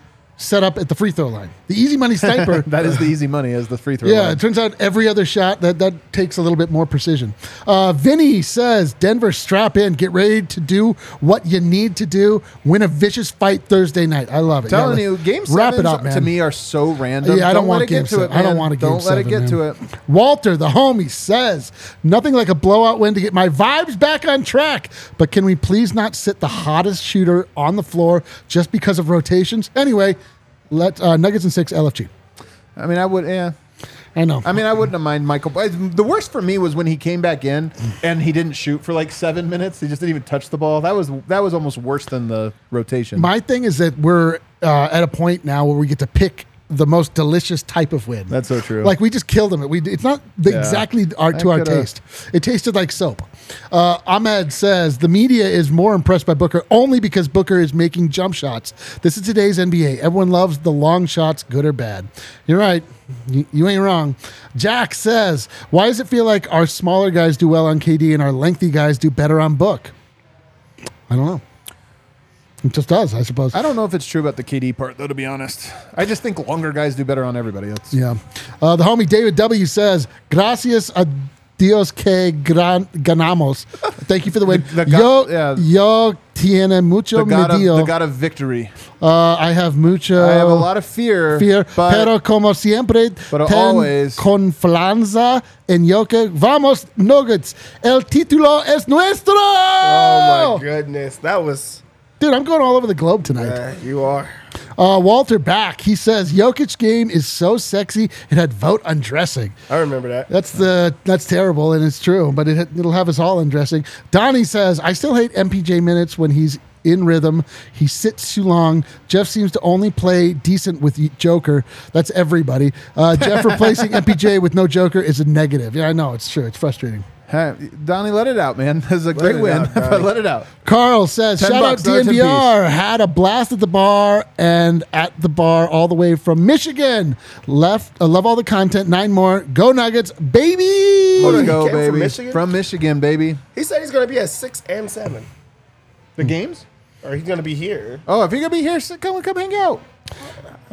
S2: set up at the free throw line. The easy money sniper. <laughs>
S1: That is the easy money as the free throw. Line.
S2: Yeah,
S1: line.
S2: it turns out every other shot that that takes a little bit more precision. Uh, Vinny says, "Denver, strap in, get ready to do what you need to do. Win a vicious fight Thursday night. I love it.
S1: telling
S2: Yeah,
S1: you, game
S2: wrap it up, man.
S1: to me are so random.
S2: Yeah, I don't,
S1: let
S2: want game
S1: get to
S2: seven.
S1: it.
S2: I don't
S1: man.
S2: want a game
S1: Don't let it get
S2: man.
S1: to it.
S2: Walter, the homie, says nothing like a blowout win to get my vibes back on track. But can we please not sit the hottest shooter on the floor just because of rotations? Anyway, let uh, Nuggets and six LFG.
S1: I mean, I would. Yeah.
S2: I know.
S1: I mean, I wouldn't have mind Michael. but The worst for me was when he came back in and he didn't shoot for like seven minutes. He just didn't even touch the ball. That was that was almost worse than the rotation.
S2: My thing is that we're uh, at a point now where we get to pick the most delicious type of win.
S1: That's so true.
S2: Like we just killed them. We it's not the,
S1: Yeah.
S2: exactly our, to
S1: I
S2: our
S1: coulda-
S2: taste. It tasted like soap. Uh, Ahmed says the media is more impressed by Booker only because Booker is making jump shots. This is today's NBA. Everyone loves the long shots, good or bad. You're right. You, you ain't wrong. Jack says, why does it feel like our smaller guys do well on KD and our lengthy guys do better on Book? I don't know. It just does, I suppose.
S1: I don't know if it's true about the KD part, though. To be honest, I just think longer guys do better on everybody. That's
S2: Yeah. Uh, the homie David W says, Gracias a Dios que gran- ganamos. Thank you for the win. <laughs>
S1: The- the
S2: yo,
S1: God- yeah.
S2: yo tiene mucho
S1: the god, of,
S2: medio.
S1: the god of victory.
S2: uh, I have mucho
S1: I have a lot of fear.
S2: fear.
S1: but
S2: pero como siempre,
S1: but
S2: ten
S1: always-
S2: confianza en yo que vamos Nuggets. El título es nuestro.
S3: Oh my goodness, that was.
S2: Dude, I'm going all over the globe tonight.
S3: Uh, you are.
S2: Uh, Walter back. He says Jokic game is so sexy it had vote undressing.
S3: I remember that.
S2: That's the that's terrible and it's true, but it it'll have us all undressing. Donnie says I still hate MPJ minutes when he's in rhythm. He sits too long. Jeff seems to only play decent with Joker. That's everybody. Uh, Jeff <laughs> replacing MPJ with no Joker is a negative. Yeah, I know it's true. It's frustrating.
S1: Hey, Donnie, let it out, man. <laughs> This is a great win,
S3: out, <laughs>
S1: but let it out.
S2: Carl says,
S1: Ten
S2: shout
S1: bucks,
S2: out
S1: another 10
S2: DNVR. Had a blast at the bar and at the bar all the way from Michigan. Left, I love all the content. Nine more. Go Nuggets, baby.
S3: Hold on,
S1: Let's go,
S3: came from
S1: baby.
S3: Michigan?
S1: From Michigan, baby.
S3: He said he's going to be at six and seven,
S1: The hmm. games?
S3: or he's going to be here.
S1: Oh, if you're gonna be here, come come hang out.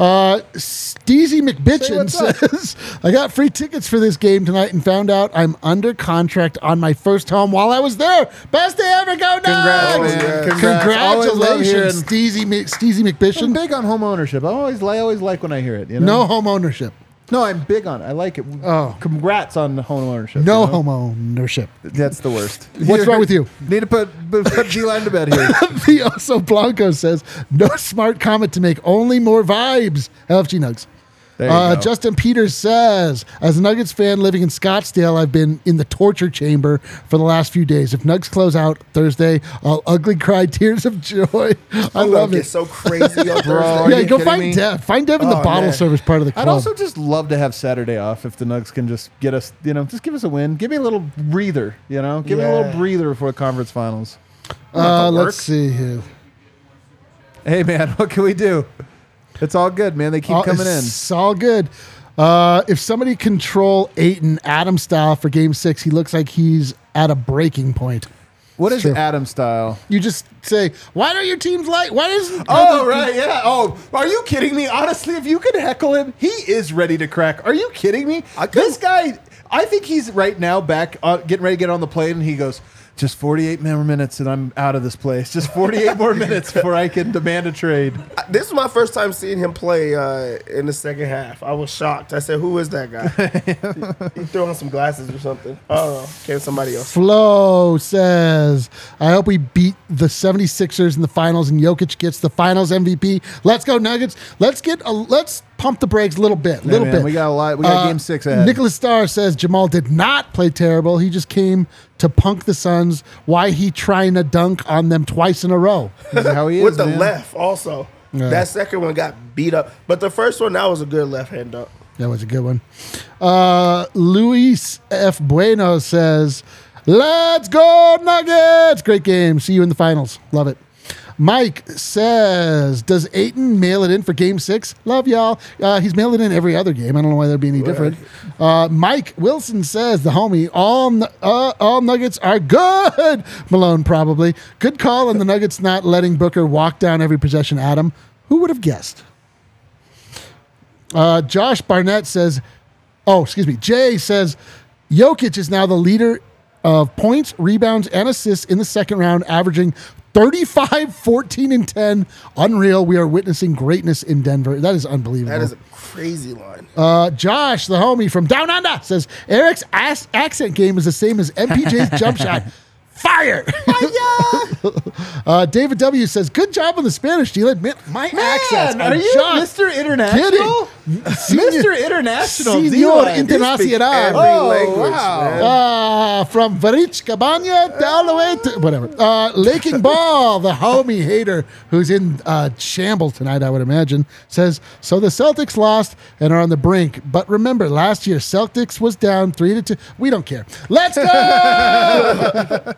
S2: Uh, Steezy McBitchin
S1: Say
S2: says, <laughs> I got free tickets for this game tonight and found out I'm under contract on my first home while I was there. Best day ever, go Nugs!
S1: Congrats,
S3: Oh,
S1: man. Congrats. Always love hearing-
S2: Congratulations, Steezy, Mc- Steezy
S1: I'm
S2: McBitchin.
S1: big on home ownership. I always, I always like when I hear it. You know?
S2: No home ownership.
S1: No, I'm big on. it. I like it.
S2: Oh.
S1: congrats on the home ownership.
S2: No
S1: you know?
S2: home ownership.
S1: That's the worst. <laughs>
S2: What's wrong with you?
S1: Need to put put, put D-line to bed here. <laughs>
S2: the Oso Blanco says, no smart comment to make, only more vibes. LFG Nugs.
S1: There you
S2: Uh,
S1: go.
S2: Justin Peters says, as a Nuggets fan living in Scottsdale, I've been in the torture chamber for the last few days. If Nuggets close out Thursday, I'll ugly cry tears of joy. <laughs> I
S3: I'm
S2: love
S3: gonna get
S2: it.
S3: so crazy on
S1: Bro, <laughs>
S3: Thursday.
S2: yeah, go find
S1: me?
S2: Dev. Find Dev in the
S3: Oh,
S2: bottle
S3: man.
S2: service part of the club.
S1: I'd also just love to have Saturday off if the Nugs can just get us, you know, just give us a win. Give me a little breather, you know, give me a little breather before the conference finals.
S2: uh, let's see here.
S1: Hey man, <laughs> what can we do? It's all good, man. They keep
S2: All-
S1: coming in.
S2: It's all good. Uh, if somebody control Ayton Adam style for game six, he looks like he's at a breaking point.
S1: What is
S2: Sure.
S1: Adam style?
S2: You just say, why don't your teams like, why doesn't,
S1: Oh right, yeah. Oh, are you kidding me? Honestly, if you could heckle him, he is ready to crack. Are you kidding me? This guy, I think he's right now back, uh, getting ready to get on the plane, and he goes, "Just 48 more minutes, and I'm out of this place. Just 48 more <laughs> minutes before I can demand a trade."
S3: This is my first time seeing him play uh, in the second half. I was shocked. I said, "Who is that guy?" <laughs> he, he threw on some glasses or something. I don't know. Came somebody else.
S2: Flo says, I hope we beat the 76ers in the finals and Jokic gets the finals MVP. Let's go Nuggets. Let's get a let's pump the brakes a little bit, a little
S1: man,
S2: bit.
S1: we got a lot- we got game six ahead.
S2: Nicholas Starr says Jamal did not play terrible. He just came to punk the Suns. Why he trying to dunk on them twice in a row?
S1: Is how he is,
S3: with the
S1: man.
S3: left also.
S2: Yeah.
S3: That second one got beat up, but the first one that was a good left hand dunk.
S2: That was a good one. Uh, Luis F. Bueno says, Let's go, Nuggets. Great game. See you in the finals. Love it. Mike says, Does Ayton mail it in for game six? Love y'all. Uh, he's mailed it in every other game. I don't know why that'd be any different. Uh, Mike Wilson says, The homie, all, uh, all Nuggets are good. <laughs> Malone, probably. Good call on the Nuggets not letting Booker walk down every possession, Adam. Who would have guessed? Uh, Josh Barnett says, oh, excuse me. Jay says, Jokic is now the leader of points, rebounds, and assists in the second round, averaging 35, 14, and 10. Unreal. We are witnessing greatness in Denver. That is unbelievable.
S3: That is a crazy line.
S2: Uh, Josh, the homie from Down Under, says Eric's ass- accent game is the same as MPJ's <laughs> jump shot. Fire! <laughs> uh, David W says, "Good job on the Spanish. Admit my accents
S1: Man, are you
S2: just
S1: Mr. International? Mr. International.
S2: Senor
S1: D-line.
S2: Internacional.
S1: Oh,
S3: language,
S1: wow.
S2: Uh, from Varich Cabana down the way to whatever. Uh, Laking <laughs> Ball, the homie hater who's in uh, shambles tonight, I would imagine, says so. The Celtics lost and are on the brink. But remember, last year Celtics was down three to two. We don't care. Let's go. <laughs>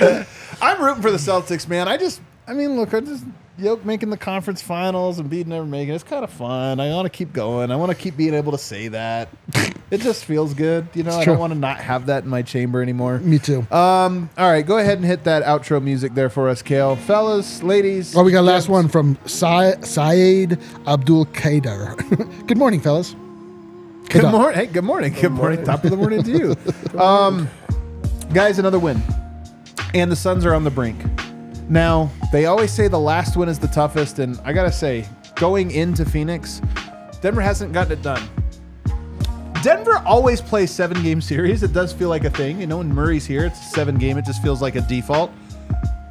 S2: <laughs>
S1: I'm rooting for the Celtics, man. I just, I mean, look, I just Yoke making the conference finals and beating never making. It's kind of fun. I want to keep going. I want to keep being able to say that. <laughs> it just feels good, you know. I
S2: true.
S1: don't want to not have that in my chamber anymore.
S2: Me too.
S1: Um. All right, go ahead and hit that outro music there for us, Kale. Fellas, ladies.
S2: Oh, we got last one from Sa- Saeed Abdul Kader. <laughs> Good morning, fellas.
S1: Good
S2: Qadar.
S1: morning. Hey, good morning. Good morning. Top of the morning to <laughs> you. Um, guys, another win. And the Suns are on the brink. Now, they always say the last win is the toughest, and I gotta say, going into Phoenix, Denver hasn't gotten it done. Denver always plays seven game series. It does feel like a thing. You know, when Murray's here, it's a seven game. It just feels like a default.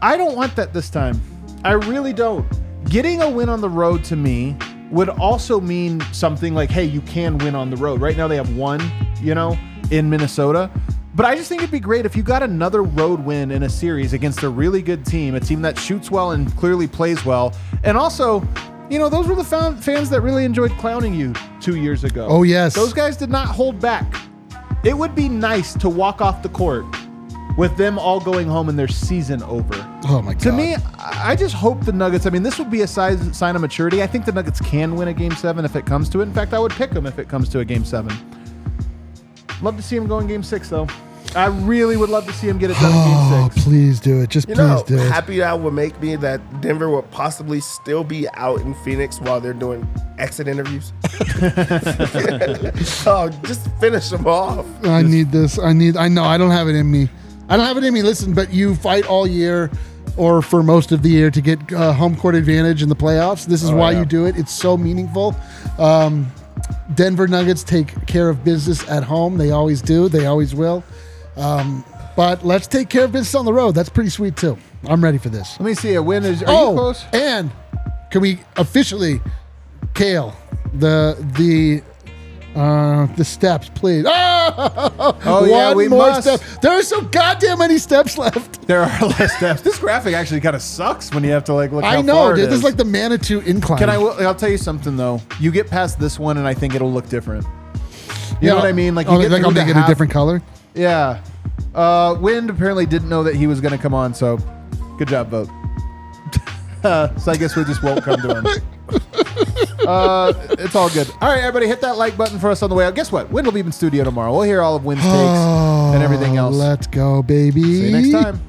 S1: I don't want that this time. I really don't. Getting a win on the road to me would also mean something like, hey, you can win on the road. Right now they have one, you know, in Minnesota. But I just think it'd be great if you got another road win in a series against a really good team, a team that shoots well and clearly plays well. And also, you know, those were the fan- fans that really enjoyed clowning you two years ago.
S2: Oh, yes.
S1: Those guys did not hold back. It would be nice to walk off the court with them all going home and their season over.
S2: Oh my god.
S1: To me, I just hope the Nuggets. I mean, this would be a size, sign of maturity. I think the Nuggets can win a game seven if it comes to it. In fact, I would pick them if it comes to a game seven. Love to see him go in game six, though. I really would love to see him get it done in
S2: Oh,
S1: game six.
S2: please do it. Just
S3: You
S2: please
S3: know,
S2: do it.
S3: happy that would make me that Denver would possibly still be out in Phoenix while they're doing exit interviews. <laughs> oh, just finish them off.
S2: I need this. I need. I know. I don't have it in me. I don't have it in me. Listen, but you fight all year, or for most of the year, to get uh, home court advantage in the playoffs. This is why
S1: yeah.
S2: you do it. It's so meaningful. Um, Denver Nuggets take care of business at home. They always do. They always will. Um, but let's take care of business on the road. That's pretty sweet too. I'm ready for this.
S1: Let me see. A win is. Are
S2: oh,
S1: you close?
S2: and can we officially, Kale, the the uh the steps, please? <laughs> Oh,
S1: Oh, yeah, we must.
S2: step. There are so goddamn many steps left. <laughs>
S1: There are less steps. This graphic actually kind of sucks when you have to like look.
S2: I know, dude. This is like the Manitou incline.
S1: Can I? I'll tell you something though. You get past this one, and I think it'll look different. You
S2: Yeah,
S1: know what I mean? Like you
S2: oh,
S1: get
S2: like I'll make it a different color.
S1: Yeah. Uh, Wind apparently didn't know that he was going to come on, so good job, Vogt. uh, <laughs> so I guess we just won't come to him. <laughs> uh, it's all good. All right, everybody, hit that like button for us on the way out. Guess what? Wind will be in studio tomorrow. We'll hear all of Wind's takes and everything else.
S2: Let's go, baby.
S1: See you next time.